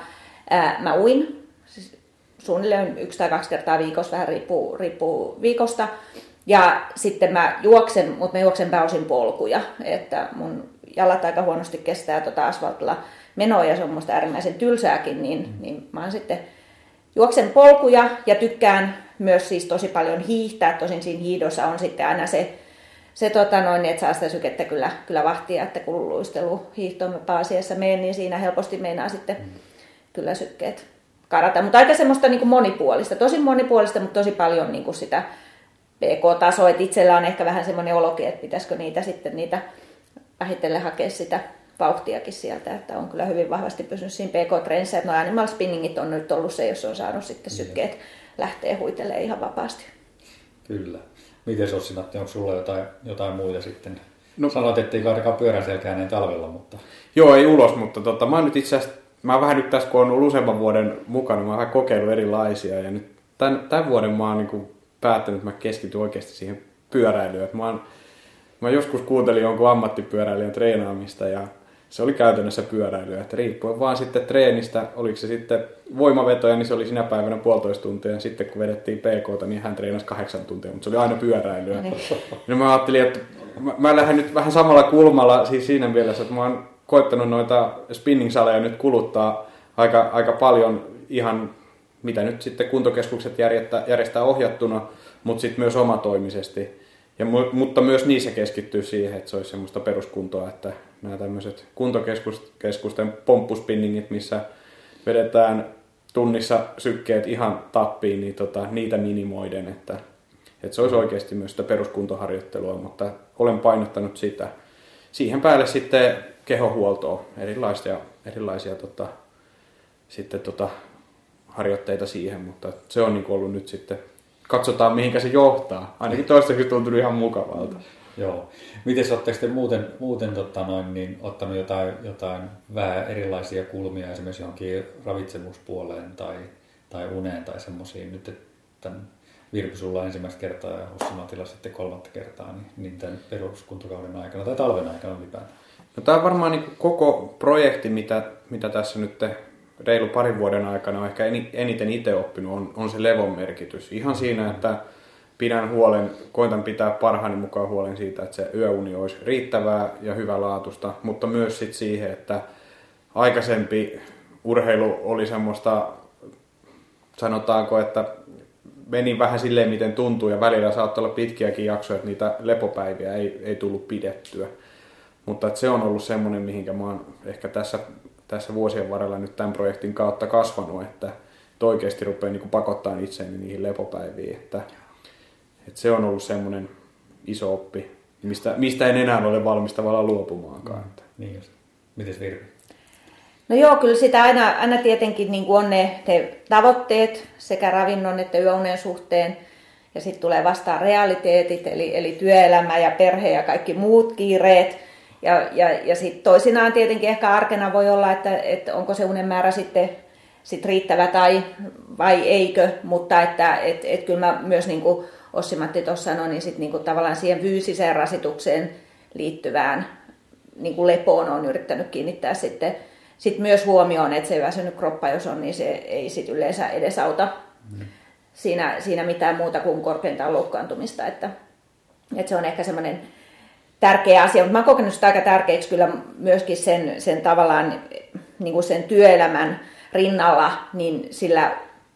ää, mä uin siis suunnilleen yksi tai kaksi kertaa viikossa, vähän riippuu, riippuu viikosta. Ja sitten mä juoksen, mutta mä juoksen pääosin polkuja, että mun jalat aika huonosti kestää tota asfaltilla menoa ja se on musta äärimmäisen tylsääkin, niin, mm. niin mä oon sitten juoksen polkuja ja tykkään myös siis tosi paljon hiihtää. Tosin siinä hiidossa on sitten aina se, se tota noin, että saa sitä sykettä kyllä, kyllä vahtia, että kun luistelu hiihtoon pääasiassa menen, niin siinä helposti meinaa sitten mm. kyllä sykkeet karata. Mutta aika semmoista niin kuin monipuolista, tosi monipuolista, mutta tosi paljon niin kuin sitä PK-tasoa. Että itsellä on ehkä vähän semmoinen olokin, että pitäisikö niitä sitten niitä vähitellen hakea sitä vauhtiakin sieltä, että on kyllä hyvin vahvasti pysynyt siinä PK-trendissä, että nuo animal spinningit on nyt ollut se, jos on saanut sitten niin. sykkeet lähtee huitelemaan ihan vapaasti. Kyllä. Miten Ossinatti, onko sulla jotain, jotain muita sitten? No, Sanoit, ettei kaadakaan pyörän selkään talvella, mutta... Joo, ei ulos, mutta tota, mä nyt itse asiassa, mä vähän nyt tässä, kun on ollut useamman vuoden mukana, mä oon vähän kokeillut erilaisia, ja nyt tämän, tämän vuoden mä oon niin päättänyt, että mä keskityn oikeasti siihen pyöräilyyn. Että mä, oon, mä joskus kuuntelin jonkun ammattipyöräilijän treenaamista, ja se oli käytännössä pyöräilyä, että riippuen vaan sitten treenistä, oliko se sitten voimavetoja, niin se oli sinä päivänä puolitoista tuntia, ja sitten kun vedettiin PK, niin hän treenasi kahdeksan tuntia, mutta se oli aina pyöräilyä. Niin. Ja <laughs> mä ajattelin, että mä, mä lähden nyt vähän samalla kulmalla siis siinä mielessä, että mä oon koittanut noita spinning-saleja nyt kuluttaa aika, aika paljon ihan mitä nyt sitten kuntokeskukset järjestää, järjestää ohjattuna, mutta sitten myös omatoimisesti. Ja, mutta myös niissä keskittyy siihen, että se olisi semmoista peruskuntoa, että nämä tämmöiset kuntokeskusten pomppuspinningit, missä vedetään tunnissa sykkeet ihan tappiin, niin tota, niitä minimoiden, että, että se olisi oikeasti myös sitä peruskuntoharjoittelua, mutta olen painottanut sitä. Siihen päälle sitten kehohuoltoa, erilaisia, erilaisia tota, sitten tota, harjoitteita siihen, mutta se on niin ollut nyt sitten, katsotaan mihinkä se johtaa. Ainakin toistaiseksi tuntuu ihan mukavalta. Joo. Miten oletteko te muuten, muuten tota noin, niin, ottanut jotain, jotain vähän erilaisia kulmia esimerkiksi johonkin ravitsemuspuoleen tai, tai uneen tai semmoisiin nyt tämän Virpi sulla ensimmäistä kertaa ja Matila sitten kolmatta kertaa, niin, niin tämän peruskuntokauden aikana tai talven aikana ylipäätään? No, tämä on varmaan niin koko projekti, mitä, mitä tässä nyt reilu parin vuoden aikana on ehkä eniten itse oppinut, on, on se levon merkitys. Ihan siinä, että pidän huolen, koitan pitää parhaani mukaan huolen siitä, että se yöuni olisi riittävää ja hyvälaatusta, mutta myös sit siihen, että aikaisempi urheilu oli semmoista, sanotaanko, että meni vähän silleen, miten tuntuu, ja välillä saattaa olla pitkiäkin jaksoja, että niitä lepopäiviä ei, ei tullut pidettyä. Mutta että se on ollut semmoinen, mihinkä mä oon ehkä tässä, tässä vuosien varrella nyt tämän projektin kautta kasvanut, että, että oikeasti rupeaa niin pakottaa itseäni niihin lepopäiviin. Että, että se on ollut semmoinen iso oppi, mistä, mistä en enää ole valmis tavallaan luopumaankaan. Mm, niin just. Mites Virpi? No joo, kyllä sitä aina, aina tietenkin niin on ne, ne tavoitteet sekä ravinnon että yöunen suhteen. Ja sitten tulee vastaan realiteetit, eli, eli työelämä ja perhe ja kaikki muut kiireet. Ja, ja, ja sitten toisinaan tietenkin ehkä arkena voi olla, että, että onko se unen määrä sitten sit riittävä tai vai eikö, mutta että et, et kyllä mä myös niin kuin Ossi-Matti tuossa sanoi, niin sitten niin kuin tavallaan siihen fyysiseen rasitukseen liittyvään niin kuin lepoon on yrittänyt kiinnittää sitten sit myös huomioon, että se väsynyt kroppa, jos on, niin se ei sit yleensä edesauta mm. siinä, siinä mitään muuta kuin korkeintaan loukkaantumista. Että, että se on ehkä semmoinen tärkeä asia, mutta mä oon kokenut sitä aika tärkeäksi kyllä myöskin sen, sen tavallaan niin kuin sen työelämän rinnalla, niin sillä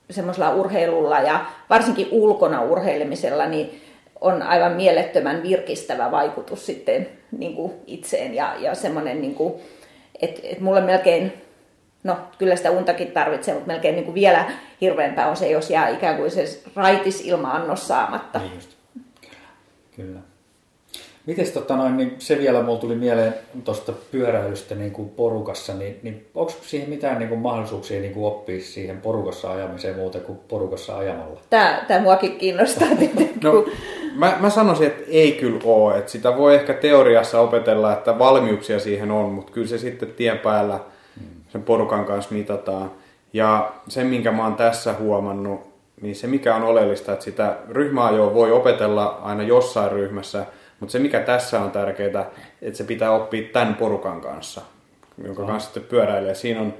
semmoisella urheilulla ja varsinkin ulkona urheilemisella, niin on aivan mielettömän virkistävä vaikutus sitten niin kuin itseen ja, ja semmoinen, niin että, että mulle melkein, no kyllä sitä untakin tarvitsee, mutta melkein niin kuin vielä hirveämpää on se, jos jää ikään kuin se raitis ilma-annos saamatta. Niin just. Kyllä. Miten tota noin, niin se vielä mulla tuli mieleen tuosta pyöräilystä niin kuin porukassa, niin, niin onko siihen mitään niin kuin mahdollisuuksia niin kuin oppia siihen porukassa ajamiseen muuta kuin porukassa ajamalla? Tämä, tämä muakin kiinnostaa. <laughs> no, mä, mä sanoisin, että ei kyllä ole. Että sitä voi ehkä teoriassa opetella, että valmiuksia siihen on, mutta kyllä se sitten tien päällä hmm. sen porukan kanssa mitataan. Ja se, minkä mä oon tässä huomannut, niin se mikä on oleellista, että sitä ryhmäajoa voi opetella aina jossain ryhmässä – mutta se mikä tässä on tärkeää, että se pitää oppia tämän porukan kanssa, jonka kanssa sitten pyöräilee. Siinä on,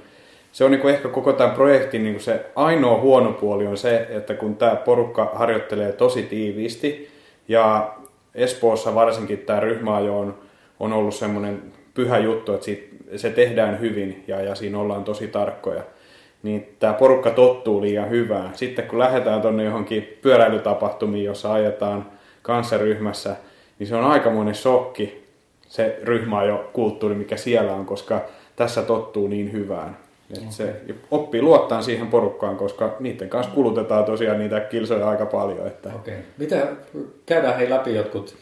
se on niin kuin ehkä koko tämän projektin niin kuin se ainoa huono puoli on se, että kun tämä porukka harjoittelee tosi tiiviisti ja Espoossa varsinkin tämä ryhmäajo on, on ollut semmoinen pyhä juttu, että siitä, se tehdään hyvin ja, ja siinä ollaan tosi tarkkoja, niin tämä porukka tottuu liian hyvään. Sitten kun lähdetään tuonne johonkin pyöräilytapahtumiin, jossa ajetaan kanssaryhmässä, niin se on aikamoinen shokki, se ryhmä jo kulttuuri, mikä siellä on, koska tässä tottuu niin hyvään. Okay. se oppii luottaa siihen porukkaan, koska niiden kanssa kulutetaan tosiaan niitä kilsoja aika paljon. Että... Okay. Mitä, käydään hei läpi jotkut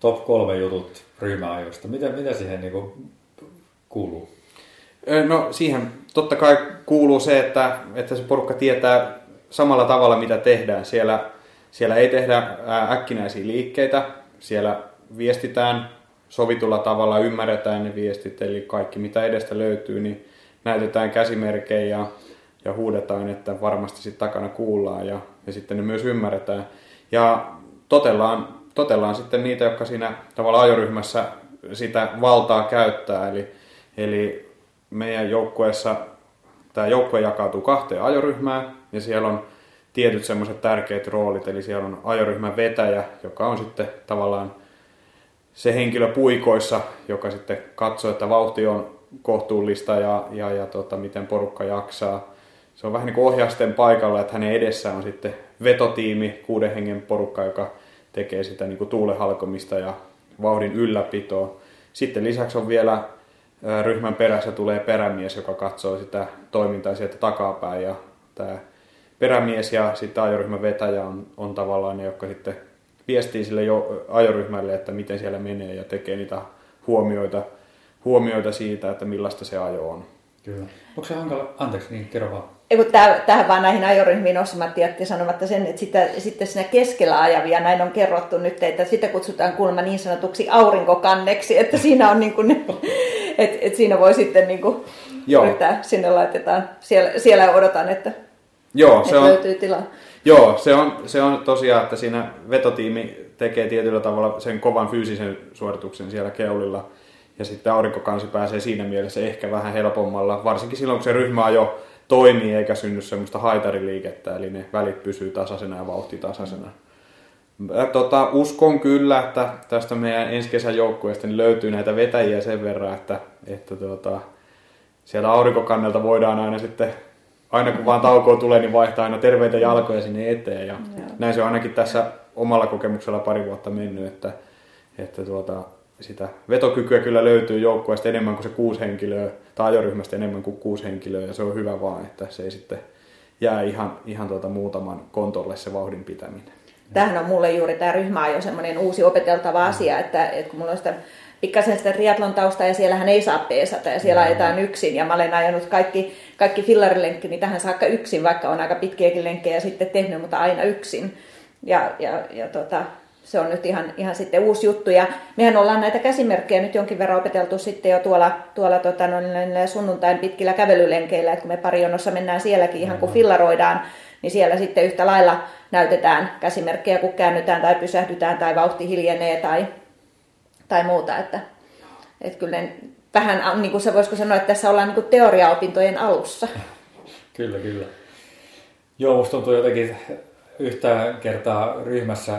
top kolme jutut ryhmäajoista. Mitä, mitä siihen niin kuin kuuluu? No siihen totta kai kuuluu se, että, että se porukka tietää samalla tavalla, mitä tehdään. Siellä, siellä ei tehdä äkkinäisiä liikkeitä, siellä viestitään sovitulla tavalla, ymmärretään ne viestit, eli kaikki mitä edestä löytyy, niin näytetään käsimerkejä ja, ja huudetaan, että varmasti sitten takana kuullaan ja, ja sitten ne myös ymmärretään. Ja totellaan, totellaan sitten niitä, jotka siinä tavalla ajoryhmässä sitä valtaa käyttää, eli, eli meidän joukkueessa tämä joukkue jakautuu kahteen ajoryhmään ja siellä on tietyt semmoiset tärkeät roolit, eli siellä on ajoryhmän vetäjä, joka on sitten tavallaan se henkilö puikoissa, joka sitten katsoo, että vauhti on kohtuullista ja, ja, ja tota, miten porukka jaksaa. Se on vähän niin kuin ohjasten paikalla, että hänen edessä on sitten vetotiimi, kuuden hengen porukka, joka tekee sitä niin kuin tuulehalkomista ja vauhdin ylläpitoa. Sitten lisäksi on vielä ryhmän perässä tulee perämies, joka katsoo sitä toimintaa sieltä takapäin ja tämä perämies ja sitten ajoryhmän vetäjä on, on tavallaan ne, jotka sitten viestii sille jo ajoryhmälle, että miten siellä menee ja tekee niitä huomioita, huomioita siitä, että millaista se ajo on. Kyllä. Onko se hankala? Anteeksi, niin kerro vaan. Ei, kun tähän vaan näihin ajoryhmiin Osmatti jätti sanomatta sen, että sitä, sitten siinä keskellä ajavia, näin on kerrottu nyt, että sitä kutsutaan kuulemma niin sanotuksi aurinkokanneksi, että siinä on niin kuin, että, että siinä voi sitten niin kuin Joo. yrittää, sinne laitetaan, siellä, siellä odotan, että Joo, se on, löytyy tilaa. Joo, se on, se on tosiaan, että siinä vetotiimi tekee tietyllä tavalla sen kovan fyysisen suorituksen siellä keulilla. Ja sitten aurinkokansi pääsee siinä mielessä ehkä vähän helpommalla, varsinkin silloin kun se ryhmä jo toimii eikä synny semmoista haitariliikettä, eli ne välit pysyy tasaisena ja vauhti tasaisena. Tota, uskon kyllä, että tästä meidän ensi kesän joukkueesta niin löytyy näitä vetäjiä sen verran, että, että tuota, sieltä aurinkokannelta voidaan aina sitten, aina kun vaan taukoa tulee, niin vaihtaa aina terveitä jalkoja sinne eteen. Ja näin se on ainakin tässä omalla kokemuksella pari vuotta mennyt, että, että tuota, sitä vetokykyä kyllä löytyy joukkueesta enemmän kuin se kuusi henkilöä, tai ajoryhmästä enemmän kuin kuusi henkilöä, ja se on hyvä vaan, että se ei sitten jää ihan, ihan tuota muutaman kontolle se vauhdin pitäminen. Tämähän on mulle juuri tämä ryhmä jo semmoinen uusi opeteltava asia, että, että kun mulla on sitä pikkasen sitä triatlon tausta ja siellähän ei saa peesata ja siellä ajetaan yksin ja mä olen ajanut kaikki, kaikki fillarilenkki niin tähän saakka yksin, vaikka on aika pitkiäkin lenkkejä sitten tehnyt, mutta aina yksin. Ja, ja, ja tota, se on nyt ihan, ihan sitten uusi juttu. Ja mehän ollaan näitä käsimerkkejä nyt jonkin verran opeteltu sitten jo tuolla, tuolla tota, no, sunnuntain pitkillä kävelylenkeillä, että kun me parionossa mennään sielläkin ihan kun fillaroidaan, niin siellä sitten yhtä lailla näytetään käsimerkkejä, kun käännytään tai pysähdytään tai vauhti hiljenee tai, tai muuta. Että, että kyllä ne, vähän, niin kuin se voisiko sanoa, että tässä ollaan niin teoriaopintojen alussa. <laughs> Kyllä, kyllä. Joo, musta tuntuu jotenkin yhtä kertaa ryhmässä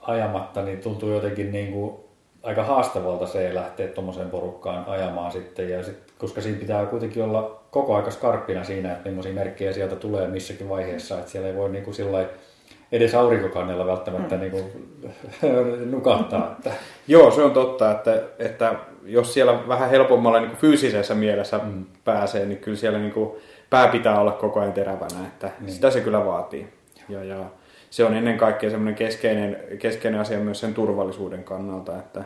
ajamatta, niin tuntuu jotenkin niin kuin aika haastavalta se lähteä tuommoiseen porukkaan ajamaan sitten. Ja sit, koska siinä pitää kuitenkin olla koko aika skarppina siinä, että millaisia merkkejä sieltä tulee missäkin vaiheessa. Että siellä ei voi niin kuin sillai, edes aurinkokannella välttämättä mm. niin kuin, <laughs> nukahtaa. Että. Joo, se on totta, että, että jos siellä vähän helpommalla niin kuin fyysisessä mielessä mm. pääsee, niin kyllä siellä niin kuin pää pitää olla koko ajan terävänä, että niin. sitä se kyllä vaatii. Ja, ja se on ennen kaikkea semmoinen keskeinen, keskeinen asia myös sen turvallisuuden kannalta, että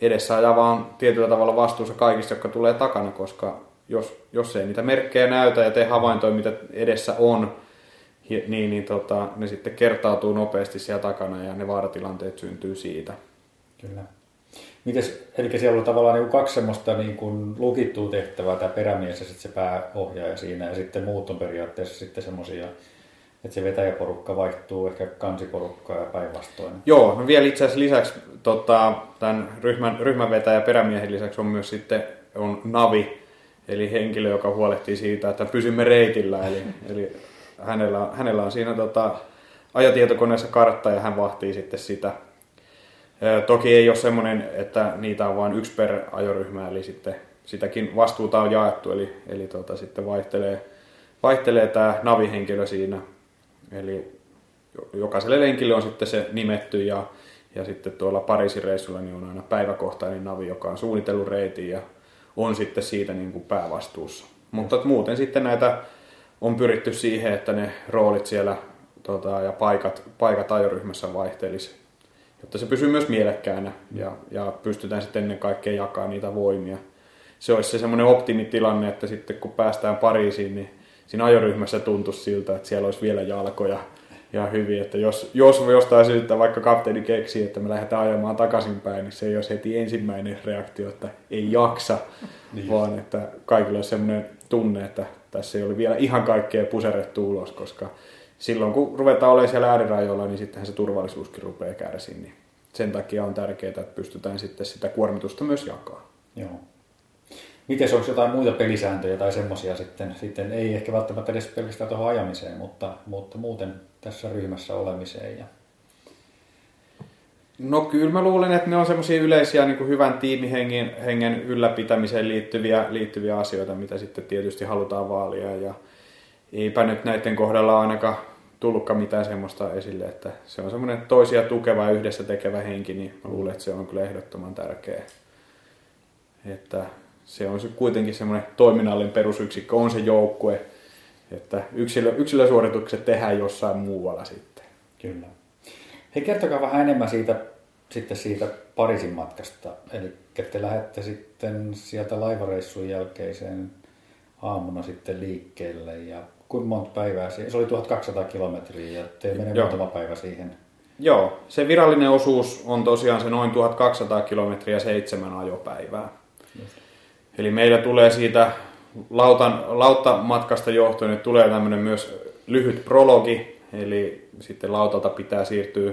edessä ajaa vaan tietyllä tavalla vastuussa kaikista, jotka tulee takana, koska jos, jos ei niitä merkkejä näytä ja tee havaintoja, mitä edessä on, niin, niin tota, ne sitten kertautuu nopeasti siellä takana ja ne vaaratilanteet syntyy siitä. Kyllä. Mites, eli siellä on tavallaan niin kaksi semmoista niin kuin lukittua tehtävää, tämä perämies ja sitten se pääohjaaja siinä, ja sitten muut on periaatteessa sitten semmoisia että se vetäjäporukka vaihtuu ehkä kansiporukkaa ja päinvastoin. Joo, no vielä itse asiassa lisäksi tota, tämän ryhmän, ryhmän vetäjä perämiehen lisäksi on myös sitten on Navi, eli henkilö, joka huolehtii siitä, että pysymme reitillä. Eli, eli hänellä, hänellä on siinä tota, ajotietokoneessa kartta ja hän vahtii sitten sitä. Toki ei ole semmoinen, että niitä on vain yksi per ajoryhmä, eli sitten sitäkin vastuuta on jaettu, eli, eli tota, sitten vaihtelee, vaihtelee tämä navihenkilö siinä Eli jokaiselle lenkille on sitten se nimetty ja, ja sitten tuolla Pariisin reissulla niin on aina päiväkohtainen navi, joka on suunnitellut reitin ja on sitten siitä niin kuin päävastuussa. Mutta muuten sitten näitä on pyritty siihen, että ne roolit siellä tota, ja paikat, paikat ajoryhmässä vaihtelis, jotta se pysyy myös mielekkäänä ja, ja pystytään sitten ennen kaikkea jakamaan niitä voimia. Se olisi se semmoinen optimitilanne, että sitten kun päästään Pariisiin, niin siinä ajoryhmässä tuntuisi siltä, että siellä olisi vielä jalkoja ja hyvin, että jos, jos jostain syystä vaikka kapteeni keksii, että me lähdetään ajamaan takaisinpäin, niin se ei olisi heti ensimmäinen reaktio, että ei jaksa, niin vaan että kaikilla olisi sellainen tunne, että tässä ei ole vielä ihan kaikkea puserettu ulos, koska silloin kun ruvetaan olemaan siellä äärirajoilla, niin sittenhän se turvallisuuskin rupeaa kärsiin, niin sen takia on tärkeää, että pystytään sitten sitä kuormitusta myös jakaa. Joo. Miten onko jotain muita pelisääntöjä tai semmoisia sitten, sitten, ei ehkä välttämättä edes pelkästään tuohon ajamiseen, mutta, mutta muuten tässä ryhmässä olemiseen ja No kyllä mä luulen, että ne on semmoisia yleisiä niin kuin hyvän tiimihengen hengen ylläpitämiseen liittyviä, liittyviä asioita, mitä sitten tietysti halutaan vaalia. Ja eipä nyt näiden kohdalla ainakaan tullutkaan mitään semmoista esille, että se on semmoinen toisia tukeva ja yhdessä tekevä henki, niin mä luulen, että se on kyllä ehdottoman tärkeä. Että se on se kuitenkin semmoinen toiminnallinen perusyksikkö, on se joukkue, että yksilö, yksilösuoritukset tehdään jossain muualla sitten. Kyllä. Hei, kertokaa vähän enemmän siitä, sitten siitä Pariisin matkasta. Eli te lähdette sitten sieltä laivareissun jälkeiseen aamuna sitten liikkeelle ja kuinka monta päivää se, se oli 1200 kilometriä ja te menee muutama päivä siihen. Joo, se virallinen osuus on tosiaan se noin 1200 kilometriä seitsemän ajopäivää. Just. Eli meillä tulee siitä lautan, lauttamatkasta johtuen, että tulee tämmöinen myös lyhyt prologi, eli sitten lautalta pitää siirtyä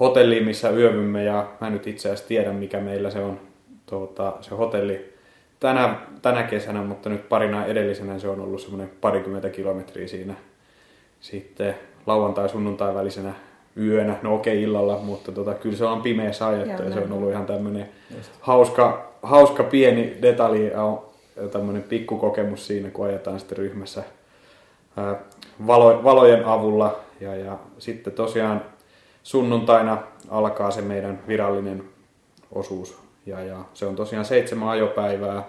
hotelliin, missä yövymme, ja mä nyt itse asiassa tiedän, mikä meillä se on tuota, se hotelli tänä, tänä kesänä, mutta nyt parina edellisenä se on ollut semmoinen parikymmentä kilometriä siinä sitten lauantai-sunnuntai välisenä yönä, no okei illalla, mutta tota, kyllä se on pimeässä ajettu ja se on ollut ihan tämmöinen hauska, hauska pieni detalji ja tämmöinen pikkukokemus siinä, kun ajetaan sitten ryhmässä ää, valo, valojen avulla ja, ja sitten tosiaan sunnuntaina alkaa se meidän virallinen osuus ja, ja se on tosiaan seitsemän ajopäivää.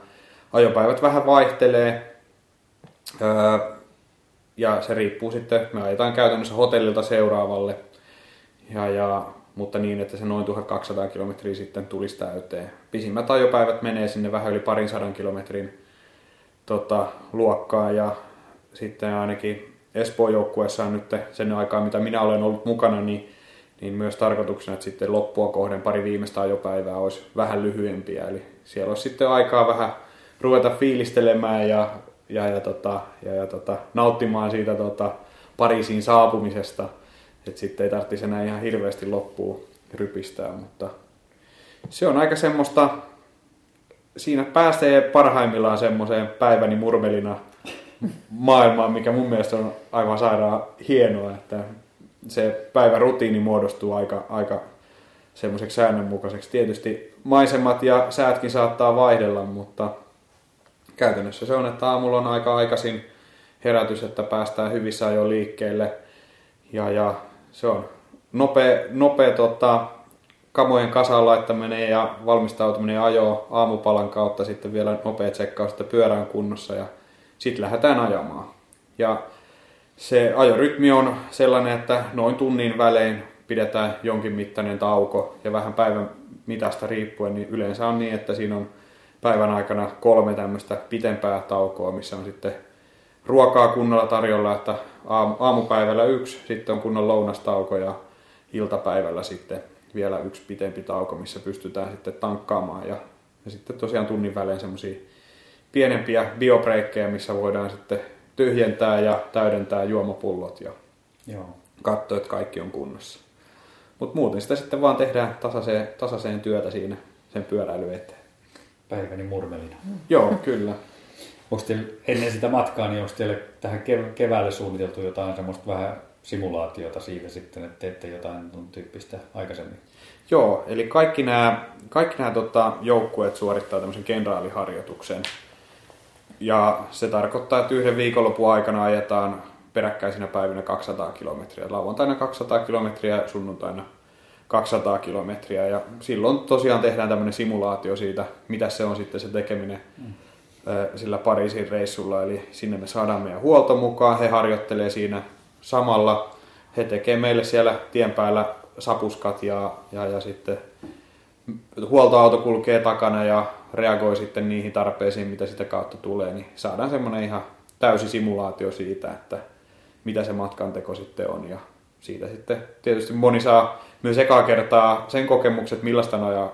Ajopäivät vähän vaihtelee öö, ja se riippuu sitten, me ajetaan käytännössä hotellilta seuraavalle, ja, ja, mutta niin, että se noin 1200 kilometriä sitten tulisi täyteen. Pisimmät ajopäivät menee sinne vähän yli parin sadan kilometrin tota, luokkaan ja sitten ainakin Espoon joukkueessa on nyt sen aikaa, mitä minä olen ollut mukana, niin, niin myös tarkoituksena, että sitten loppua kohden pari viimeistä ajopäivää olisi vähän lyhyempiä. Eli siellä olisi sitten aikaa vähän ruveta fiilistelemään ja ja, ja, tota, ja, ja tota, nauttimaan siitä tota, Pariisiin saapumisesta. Että sitten ei tarvitsisi enää ihan hirveästi loppuun rypistää, mutta se on aika semmoista, siinä pääsee parhaimmillaan semmoiseen päiväni murmelina maailmaan, mikä mun mielestä on aivan sairaan hienoa, että se päivärutiini muodostuu aika, aika semmoiseksi säännönmukaiseksi. Tietysti maisemat ja säätkin saattaa vaihdella, mutta käytännössä se on, että aamulla on aika aikaisin herätys, että päästään hyvissä ajoin liikkeelle. Ja, ja se on nopea, nopea tota, kamojen kasaan laittaminen ja valmistautuminen ajo aamupalan kautta sitten vielä nopea tsekkaus, että kunnossa ja sitten lähdetään ajamaan. Ja se ajorytmi on sellainen, että noin tunnin välein pidetään jonkin mittainen tauko ja vähän päivän mitasta riippuen, niin yleensä on niin, että siinä on päivän aikana kolme tämmöistä pitempää taukoa, missä on sitten ruokaa kunnolla tarjolla, että aamupäivällä yksi, sitten on kunnon lounastauko ja iltapäivällä sitten vielä yksi pitempi tauko, missä pystytään sitten tankkaamaan ja, ja sitten tosiaan tunnin välein semmoisia pienempiä biobreikkejä, missä voidaan sitten tyhjentää ja täydentää juomapullot ja Joo. katsoa, että kaikki on kunnossa. Mutta muuten sitä sitten vaan tehdään tasaiseen, tasaiseen työtä siinä sen pyöräily eteen päiväni murmelina. Mm. Joo, kyllä. <laughs> Onko teillä, ennen sitä matkaa, niin onko teille tähän keväälle suunniteltu jotain semmoista vähän simulaatiota siitä sitten, että teette jotain tyyppistä aikaisemmin? Joo, eli kaikki nämä, kaikki nämä tota, joukkueet suorittaa tämmöisen kenraaliharjoituksen. Ja se tarkoittaa, että yhden viikonlopun aikana ajetaan peräkkäisinä päivinä 200 kilometriä. Lauantaina 200 kilometriä, sunnuntaina 200 kilometriä ja silloin tosiaan tehdään tämmöinen simulaatio siitä, mitä se on sitten se tekeminen mm. sillä Pariisin reissulla. Eli sinne me saadaan meidän huolto mukaan, he harjoittelee siinä samalla, he tekee meille siellä tien päällä sapuskat ja, ja, ja sitten huoltoauto kulkee takana ja reagoi sitten niihin tarpeisiin, mitä sitä kautta tulee, niin saadaan semmoinen ihan täysi simulaatio siitä, että mitä se matkanteko sitten on ja siitä sitten tietysti moni saa myös ekaa kertaa sen kokemukset, millaista nojaa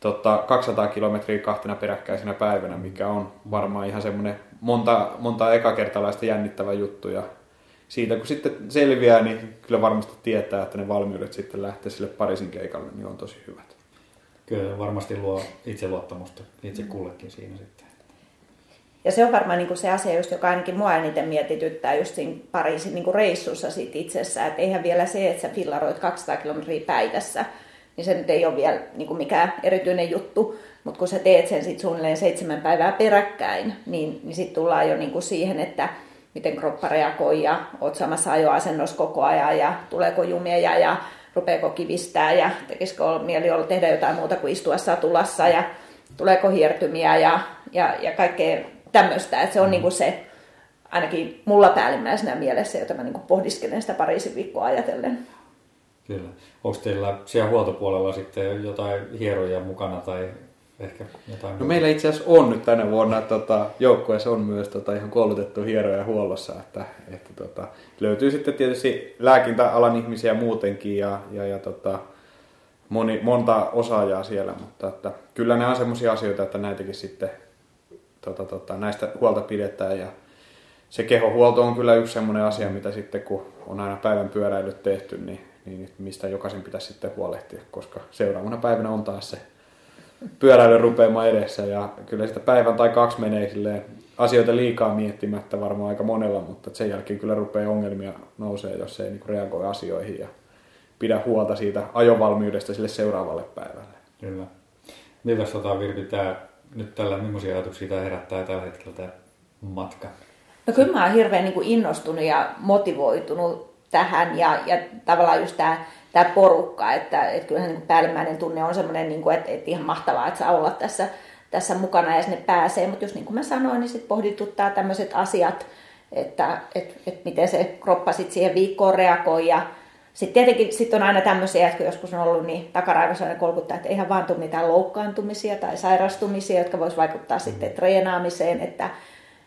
tota, 200 kilometriä kahtena peräkkäisenä päivänä, mikä on varmaan ihan semmoinen monta, monta ekakertalaista jännittävä juttu. Ja siitä kun sitten selviää, niin kyllä varmasti tietää, että ne valmiudet sitten lähtee sille Pariisin keikalle, niin on tosi hyvät. Kyllä varmasti luo itseluottamusta itse kullekin siinä sitten. Ja se on varmaan niin kuin se asia, just, joka ainakin mua eniten mietityttää just siinä Pariisin niin kuin reissussa sit itsessä. Että eihän vielä se, että sä fillaroit 200 kilometriä päivässä, niin se nyt ei ole vielä niin kuin mikään erityinen juttu. Mutta kun sä teet sen sit suunnilleen seitsemän päivää peräkkäin, niin, niin sitten tullaan jo niin kuin siihen, että miten kroppa reagoi ja oot samassa ajoasennossa koko ajan ja tuleeko jumia ja rupeeko kivistää ja tekisikö mieli olla tehdä jotain muuta kuin istua satulassa ja tuleeko hiertymiä ja, ja, ja kaikkea tämmöistä, että se on mm. niinku se, ainakin mulla päällimmäisenä mielessä, jota mä niinku pohdiskelen sitä Pariisin viikkoa ajatellen. Kyllä. Onko teillä siellä huoltopuolella sitten jotain hieroja mukana tai ehkä jotain? No meillä itse asiassa on nyt tänä vuonna, tota, joukkueessa on myös tota, ihan koulutettu hieroja huollossa, että, että tota, löytyy sitten tietysti lääkintäalan ihmisiä muutenkin ja, ja, ja tota, moni, monta osaajaa siellä, mutta että, kyllä ne on sellaisia asioita, että näitäkin sitten tota, tota, näistä huolta pidetään ja se kehohuolto on kyllä yksi semmoinen asia, mitä sitten kun on aina päivän pyöräilyt tehty, niin, niin mistä jokaisen pitäisi sitten huolehtia, koska seuraavana päivänä on taas se pyöräily rupeamaan edessä ja kyllä sitä päivän tai kaksi menee silleen asioita liikaa miettimättä varmaan aika monella, mutta sen jälkeen kyllä rupeaa ongelmia nousee, jos ei niinku reagoi asioihin ja pidä huolta siitä ajovalmiudesta sille seuraavalle päivälle. Kyllä. Miltä tota Virpi tämä nyt tällä, millaisia ajatuksia tämä herättää tällä hetkellä tämä matka? No kyllä mä oon hirveän niin kuin innostunut ja motivoitunut tähän ja, ja tavallaan just tämä tämä porukka, että, että kyllähän niin päällimmäinen tunne on semmoinen, niin kuin, että, että ihan mahtavaa, että saa olla tässä, tässä mukana ja sinne pääsee, mutta just niin kuin mä sanoin, niin sitten pohdituttaa tämmöiset asiat, että, että, että miten se kroppa sitten siihen viikkoon reagoi ja sitten tietenkin sit on aina tämmöisiä, että joskus on ollut niin takaraivossa kolkuttaa, että eihän vaan tule mitään loukkaantumisia tai sairastumisia, jotka voisi vaikuttaa sitten treenaamiseen, että,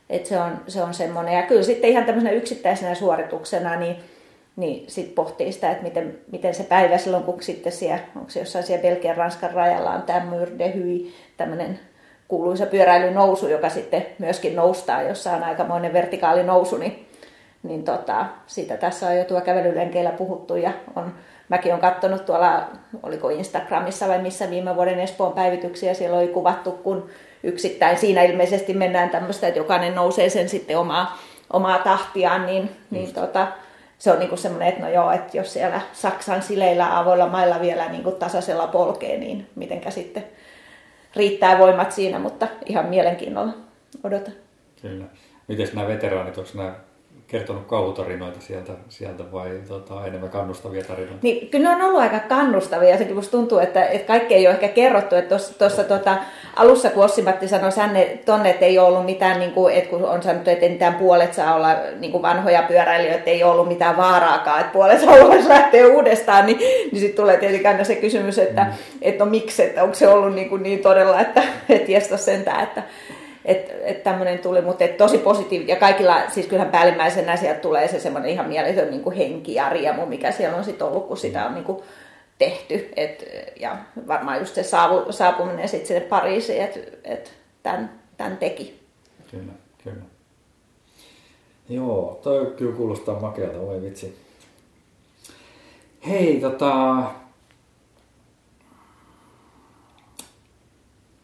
että se on, se on semmoinen. Ja kyllä sitten ihan tämmöisenä yksittäisenä suorituksena, niin niin sitten pohtii sitä, että miten, miten se päivä silloin, kun sitten siellä, onko se jossain siellä Belgian Ranskan rajalla on tämä Myrdehyi, tämmöinen kuuluisa pyöräilynousu, joka sitten myöskin noustaa, jossa on aikamoinen vertikaali nousu, niin, niin tota, siitä tässä on jo tuo kävelylenkeillä puhuttu ja on, mäkin olen katsonut tuolla, oliko Instagramissa vai missä viime vuoden Espoon päivityksiä, siellä oli kuvattu, kun yksittäin siinä ilmeisesti mennään tämmöistä, että jokainen nousee sen sitten omaa, omaa tahtiaan, niin, niin tota, se on niin kuin semmoinen, että no joo, että jos siellä Saksan sileillä avoilla mailla vielä niin kuin tasaisella polkee, niin mitenkä sitten riittää voimat siinä, mutta ihan mielenkiinnolla odotan. Kyllä. Miten nämä veteraanit, onko nämä kertonut kauhutarinoita sieltä, sieltä vai tota, enemmän kannustavia tarinoita? Niin, kyllä ne on ollut aika kannustavia. Sekin musta tuntuu, että, että kaikki ei ole ehkä kerrottu. Että tuossa tota, alussa, kun Ossi-Matti sanoi tänne, tonne, että ei ollut mitään, niin kuin, että kun on sanottu, että mitään puolet saa olla niin kuin vanhoja pyöräilijöitä, ei ollut mitään vaaraakaan, että puolet olla lähteä uudestaan, niin, niin sitten tulee tietenkin aina se kysymys, että, mm. että no miksi, että onko se ollut niin, kuin niin todella, että et jästä sentään, että että et tämmöinen tuli, mutta et tosi positiivinen. Ja kaikilla, siis kyllähän päällimmäisenä sieltä tulee se semmoinen ihan mieletön niin kuin henki ja riemu, mikä siellä on sitten ollut, kun sitä on niin kuin tehty. Et, ja varmaan just se saavu, saapuminen sitten sinne Pariisiin, että et tämän, tämän teki. Kyllä, kyllä. Joo, toi kyllä kuulostaa makealta, voi vitsi. Hei, tota,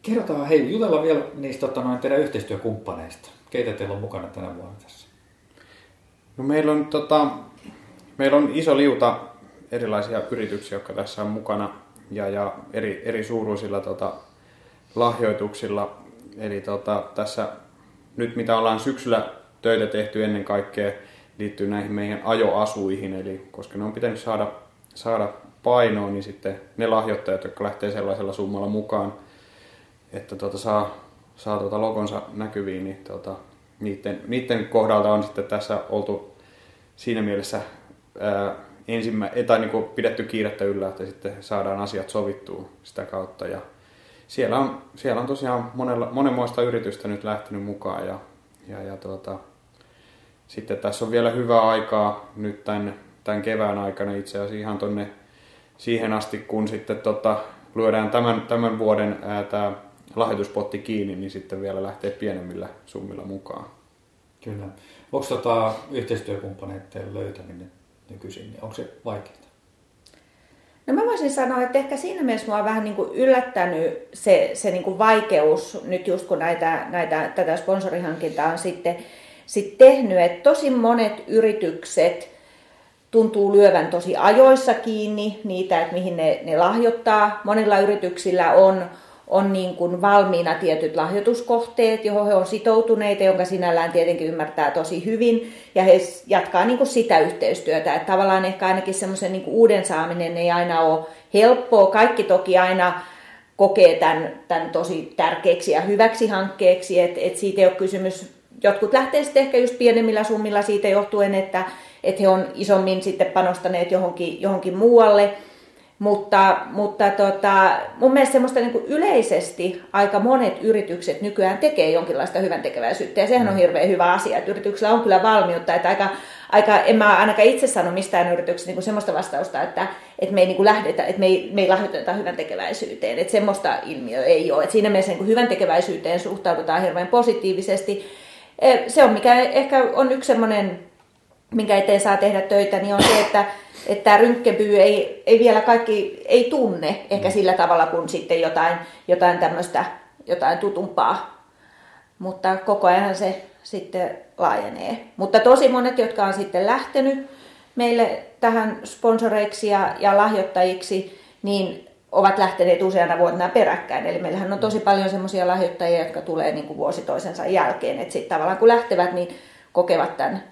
Kerrotaan, hei, jutellaan vielä niistä tota, noin teidän yhteistyökumppaneista. Keitä teillä on mukana tänä vuonna tässä? No meillä on, tota, meillä on iso liuta erilaisia yrityksiä, jotka tässä on mukana ja, ja eri, eri suuruisilla tota, lahjoituksilla. Eli tota, tässä nyt mitä ollaan syksyllä töitä tehty ennen kaikkea liittyy näihin meidän ajoasuihin, eli koska ne on pitänyt saada, saada painoon, niin sitten ne lahjoittajat, jotka lähtee sellaisella summalla mukaan, että tuota, saa, saa tuota logonsa näkyviin, niin tuota, niiden, niiden kohdalta on sitten tässä oltu siinä mielessä ää, ensimmä, tai niin kuin pidetty kiirettä yllä, että sitten saadaan asiat sovittua sitä kautta. Ja siellä on, siellä on tosiaan monella, monenmoista yritystä nyt lähtenyt mukaan ja, ja, ja tuota, sitten tässä on vielä hyvää aikaa nyt tämän, tämän kevään aikana itse asiassa ihan tonne siihen asti, kun sitten tota, lyödään tämän, tämän vuoden ää, tämä lahjoituspotti kiinni, niin sitten vielä lähtee pienemmillä summilla mukaan. Kyllä. Onko tota yhteistyökumppaneiden löytäminen nykyisin, niin onko se vaikeaa? No mä voisin sanoa, että ehkä siinä mielessä mua on vähän niin kuin yllättänyt se, se niin kuin vaikeus nyt just kun näitä, näitä, tätä sponsorihankintaa on sitten sit tehnyt, että tosi monet yritykset tuntuu lyövän tosi ajoissa kiinni niitä, että mihin ne, ne lahjoittaa. Monilla yrityksillä on, on niin kuin valmiina tietyt lahjoituskohteet, johon he on sitoutuneita, jonka sinällään tietenkin ymmärtää tosi hyvin, ja he jatkaa niin kuin sitä yhteistyötä. Että tavallaan ehkä ainakin semmoisen niin uuden saaminen ei aina ole helppoa. Kaikki toki aina kokee tämän, tämän tosi tärkeäksi ja hyväksi hankkeeksi, että et siitä ei ole kysymys. Jotkut lähtee sitten ehkä just pienemmillä summilla siitä johtuen, että, että he on isommin sitten panostaneet johonkin, johonkin muualle, mutta, mutta tota, mun mielestä semmoista niin yleisesti aika monet yritykset nykyään tekee jonkinlaista hyvän tekeväisyyttä ja sehän on mm. hirveän hyvä asia, että yrityksellä on kyllä valmiutta, että aika, aika en mä ainakaan itse sano mistään yrityksestä niin semmoista vastausta, että, että me ei niin lähdetä, että me ei, me ei lahjoiteta hyvän tekeväisyyteen, että semmoista ilmiöä ei ole. Että siinä mielessä niin hyvän tekeväisyyteen suhtaudutaan hirveän positiivisesti se on mikä ehkä on yksi semmoinen, minkä eteen saa tehdä töitä, niin on se, että että tämä rynkkepyy ei, ei vielä kaikki ei tunne ehkä sillä tavalla kuin sitten jotain, jotain tämmöistä, jotain tutumpaa. Mutta koko ajan se sitten laajenee. Mutta tosi monet, jotka on sitten lähtenyt meille tähän sponsoreiksi ja, ja lahjoittajiksi, niin ovat lähteneet useana vuotena peräkkäin. Eli meillähän on tosi paljon semmoisia lahjoittajia, jotka tulee niin kuin vuosi toisensa jälkeen. Että sitten tavallaan kun lähtevät, niin kokevat tämän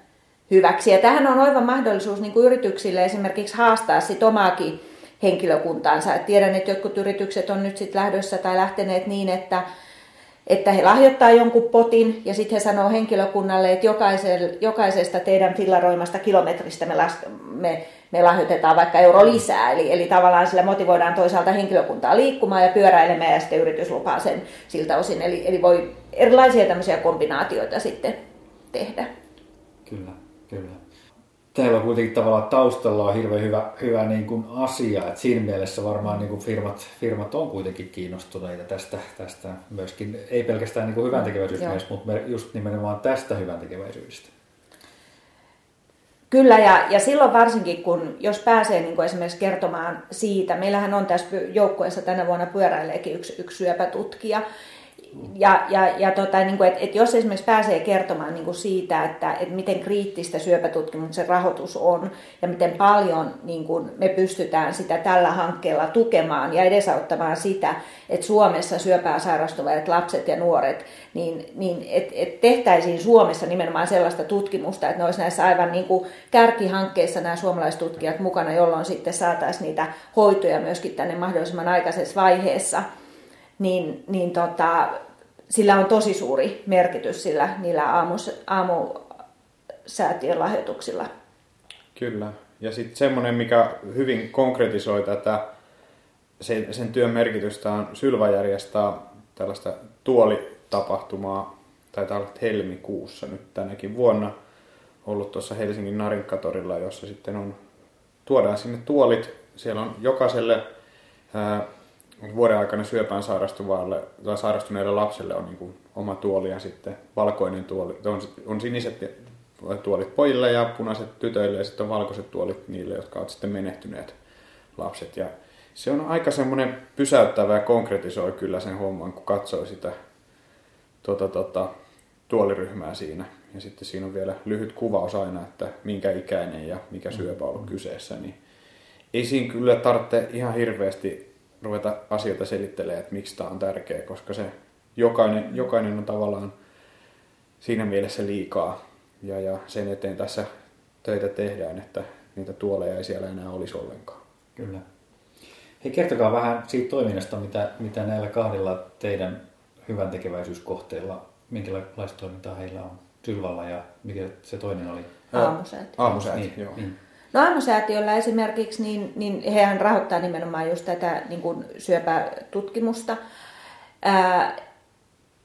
hyväksi. Ja tähän on oiva mahdollisuus niin kuin yrityksille esimerkiksi haastaa sit omaakin henkilökuntaansa. Et tiedän, että jotkut yritykset on nyt sitten lähdössä tai lähteneet niin, että, että he lahjoittaa jonkun potin ja sitten he sanoo henkilökunnalle, että jokaisesta teidän fillaroimasta kilometristä me, las, me, me lahjoitetaan vaikka euro lisää. Eli, eli tavallaan sillä motivoidaan toisaalta henkilökuntaa liikkumaan ja pyöräilemään ja sitten yritys lupaa sen siltä osin. Eli, eli voi erilaisia tämmöisiä kombinaatioita sitten tehdä. Kyllä. Teillä on kuitenkin tavallaan taustalla on hirveän hyvä, hyvä niin kuin asia, että siinä mielessä varmaan niin kuin firmat, firmat on kuitenkin kiinnostuneita tästä, tästä myöskin, ei pelkästään niin kuin hyvän tekeväisyysmies, mutta just nimenomaan tästä hyvän tekeväisyydestä. Kyllä, ja, ja silloin varsinkin, kun jos pääsee niin kuin esimerkiksi kertomaan siitä, meillähän on tässä joukkueessa tänä vuonna pyöräileekin yksi, yksi syöpätutkija, ja, ja, ja tota, niin kuin, et, et jos esimerkiksi pääsee kertomaan niin kuin siitä, että, että miten kriittistä syöpätutkimuksen rahoitus on ja miten paljon niin kuin me pystytään sitä tällä hankkeella tukemaan ja edesauttamaan sitä, että Suomessa syöpää sairastuvat lapset ja nuoret, niin, niin et, et tehtäisiin Suomessa nimenomaan sellaista tutkimusta, että ne olisi näissä aivan niin kuin kärkihankkeissa nämä suomalaistutkijat mukana, jolloin sitten saataisiin niitä hoitoja myöskin tänne mahdollisimman aikaisessa vaiheessa – niin, niin tota, sillä on tosi suuri merkitys sillä niillä aamus, aamusäätiön lahjoituksilla. Kyllä. Ja sitten semmoinen, mikä hyvin konkretisoi tätä sen, sen työn merkitystä on Sylva järjestää tällaista tuolitapahtumaa, taitaa olla helmikuussa nyt tänäkin vuonna, ollut tuossa Helsingin Narinkatorilla, jossa sitten on, tuodaan sinne tuolit, siellä on jokaiselle ää, vuoden aikana syöpään sairastuvalle tai sairastuneelle lapselle on niin kuin oma tuoli ja sitten valkoinen tuoli. On, on siniset tuolit pojille ja punaiset tytöille ja sitten on valkoiset tuolit niille, jotka ovat sitten menehtyneet lapset. Ja se on aika semmoinen pysäyttävä ja konkretisoi kyllä sen homman, kun katsoo sitä tuota, tuota, tuoliryhmää siinä. Ja sitten siinä on vielä lyhyt kuvaus aina, että minkä ikäinen ja mikä syöpä on ollut kyseessä. Niin ei siinä kyllä tarvitse ihan hirveästi ruveta asioita selittelemään, että miksi tämä on tärkeä, koska se jokainen, jokainen on tavallaan siinä mielessä liikaa. Ja, ja sen eteen tässä töitä tehdään, että niitä tuoleja ei siellä enää olisi ollenkaan. Kyllä. Hei, kertokaa vähän siitä toiminnasta, mitä, mitä näillä kahdella teidän hyvän tekeväisyyskohteilla, minkälaista toimintaa heillä on Sylvalla ja mikä se toinen oli? Aamusäätiö. Aamusäätiö, niin, joo. Niin. No aamusäätiöllä esimerkiksi, niin, niin hehän rahoittaa nimenomaan just tätä niin kuin syöpätutkimusta. Ää,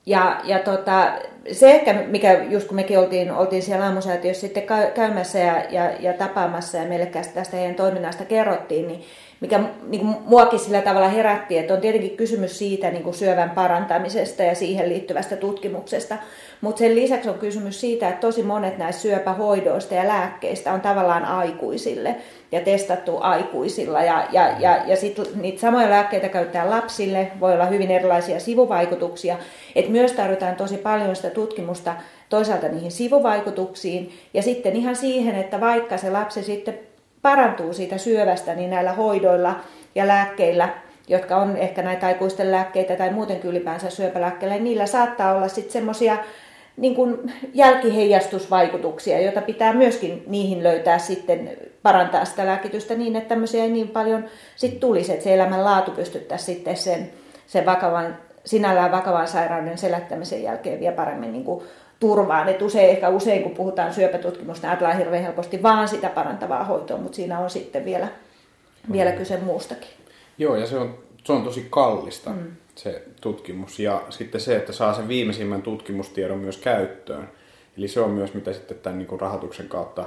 ja, ja tota, se ehkä, mikä just kun mekin oltiin, oltiin siellä aamusäätiössä sitten käymässä ja, ja, ja tapaamassa ja meille tästä heidän toiminnasta kerrottiin, niin mikä niin kuin muakin sillä tavalla herätti, että on tietenkin kysymys siitä niin kuin syövän parantamisesta ja siihen liittyvästä tutkimuksesta, mutta sen lisäksi on kysymys siitä, että tosi monet näistä syöpähoidoista ja lääkkeistä on tavallaan aikuisille ja testattu aikuisilla. Ja, ja, ja, ja sitten niitä samoja lääkkeitä käytetään lapsille, voi olla hyvin erilaisia sivuvaikutuksia, että myös tarvitaan tosi paljon sitä tutkimusta toisaalta niihin sivuvaikutuksiin ja sitten ihan siihen, että vaikka se lapsi sitten parantuu siitä syövästä, niin näillä hoidoilla ja lääkkeillä, jotka on ehkä näitä aikuisten lääkkeitä tai muutenkin ylipäänsä syöpälääkkeillä, niin niillä saattaa olla sitten semmoisia niin kuin jälkiheijastusvaikutuksia, joita pitää myöskin niihin löytää sitten parantaa sitä lääkitystä niin, että tämmöisiä ei niin paljon sit tulisi, että se elämän laatu pystyttäisiin sitten sen, sen vakavan, sinällään vakavan sairauden selättämisen jälkeen vielä paremmin niin kuin turvaan. Et usein, ehkä usein kun puhutaan syöpätutkimusta, ajatellaan hirveän helposti vaan sitä parantavaa hoitoa, mutta siinä on sitten vielä, mm. vielä kyse muustakin. Joo, ja se on, se on tosi kallista mm. se tutkimus. Ja sitten se, että saa sen viimeisimmän tutkimustiedon myös käyttöön. Eli se on myös, mitä sitten tämän niin kuin rahoituksen kautta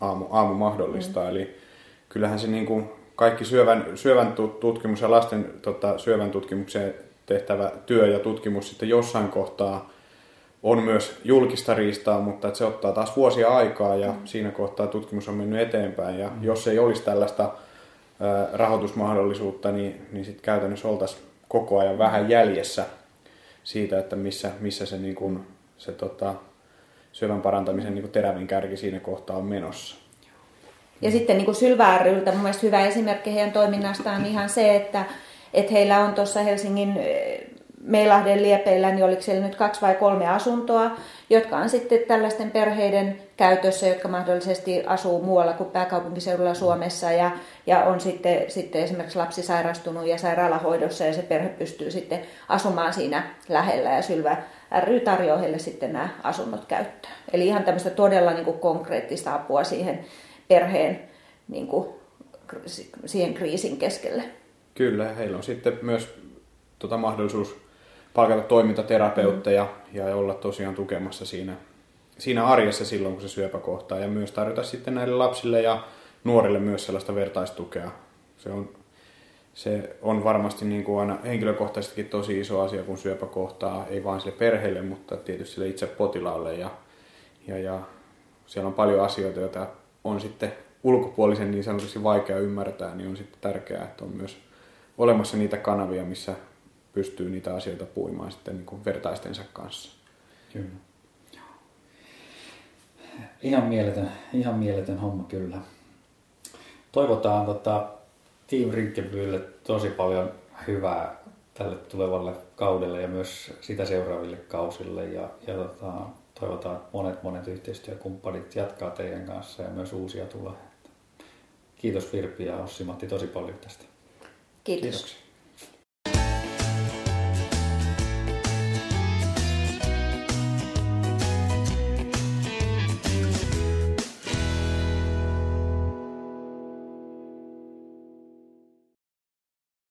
aamu, aamu mahdollistaa. Mm. Eli kyllähän se niin kuin kaikki syövän, syövän tutkimus ja lasten tota, syövän tutkimukseen tehtävä työ ja tutkimus sitten jossain kohtaa on myös julkista riistaa, mutta että se ottaa taas vuosia aikaa ja mm. siinä kohtaa tutkimus on mennyt eteenpäin. Ja mm. jos ei olisi tällaista rahoitusmahdollisuutta, niin, niin sitten käytännössä oltaisiin koko ajan vähän jäljessä siitä, että missä, missä se, niin kuin, se tota, syövän parantamisen niin kuin terävin kärki siinä kohtaa on menossa. Ja sitten niin kuin Sylvä ryltä mun mielestä hyvä esimerkki heidän toiminnastaan on ihan se, että, että heillä on tuossa Helsingin Meilahden liepeillä, niin oliko siellä nyt kaksi vai kolme asuntoa, jotka on sitten tällaisten perheiden käytössä, jotka mahdollisesti asuu muualla kuin pääkaupunkiseudulla Suomessa ja, ja on sitten, sitten esimerkiksi lapsi sairastunut ja sairaalahoidossa ja se perhe pystyy sitten asumaan siinä lähellä ja Sylvä ry tarjoaa heille sitten nämä asunnot käyttöön. Eli ihan tämmöistä todella niin kuin konkreettista apua siihen perheen niin kuin, siihen kriisin keskelle. Kyllä, heillä on sitten myös tota, mahdollisuus palkata toimintaterapeutteja ja olla tosiaan tukemassa siinä, siinä arjessa silloin, kun se syöpä kohtaa. Ja myös tarjota sitten näille lapsille ja nuorille myös sellaista vertaistukea. Se on, se on varmasti niin kuin aina henkilökohtaisestikin tosi iso asia, kun syöpä kohtaa, ei vain sille perheelle, mutta tietysti sille itse potilaalle. Ja, ja, ja siellä on paljon asioita, joita on sitten ulkopuolisen niin sanotusti vaikea ymmärtää, niin on sitten tärkeää, että on myös olemassa niitä kanavia, missä pystyy niitä asioita puimaan sitten niin kuin vertaistensa kanssa. Kyllä. Ihan mieletön, ihan mieletön homma kyllä. Toivotaan tota, Team Rinkkebylle tosi paljon hyvää tälle tulevalle kaudelle ja myös sitä seuraaville kausille. Ja, ja tota, toivotaan, että monet monet yhteistyökumppanit jatkaa teidän kanssa ja myös uusia tulee. Kiitos Virpi ja Ossi Matti tosi paljon tästä. Kiitos. Kiitoksia.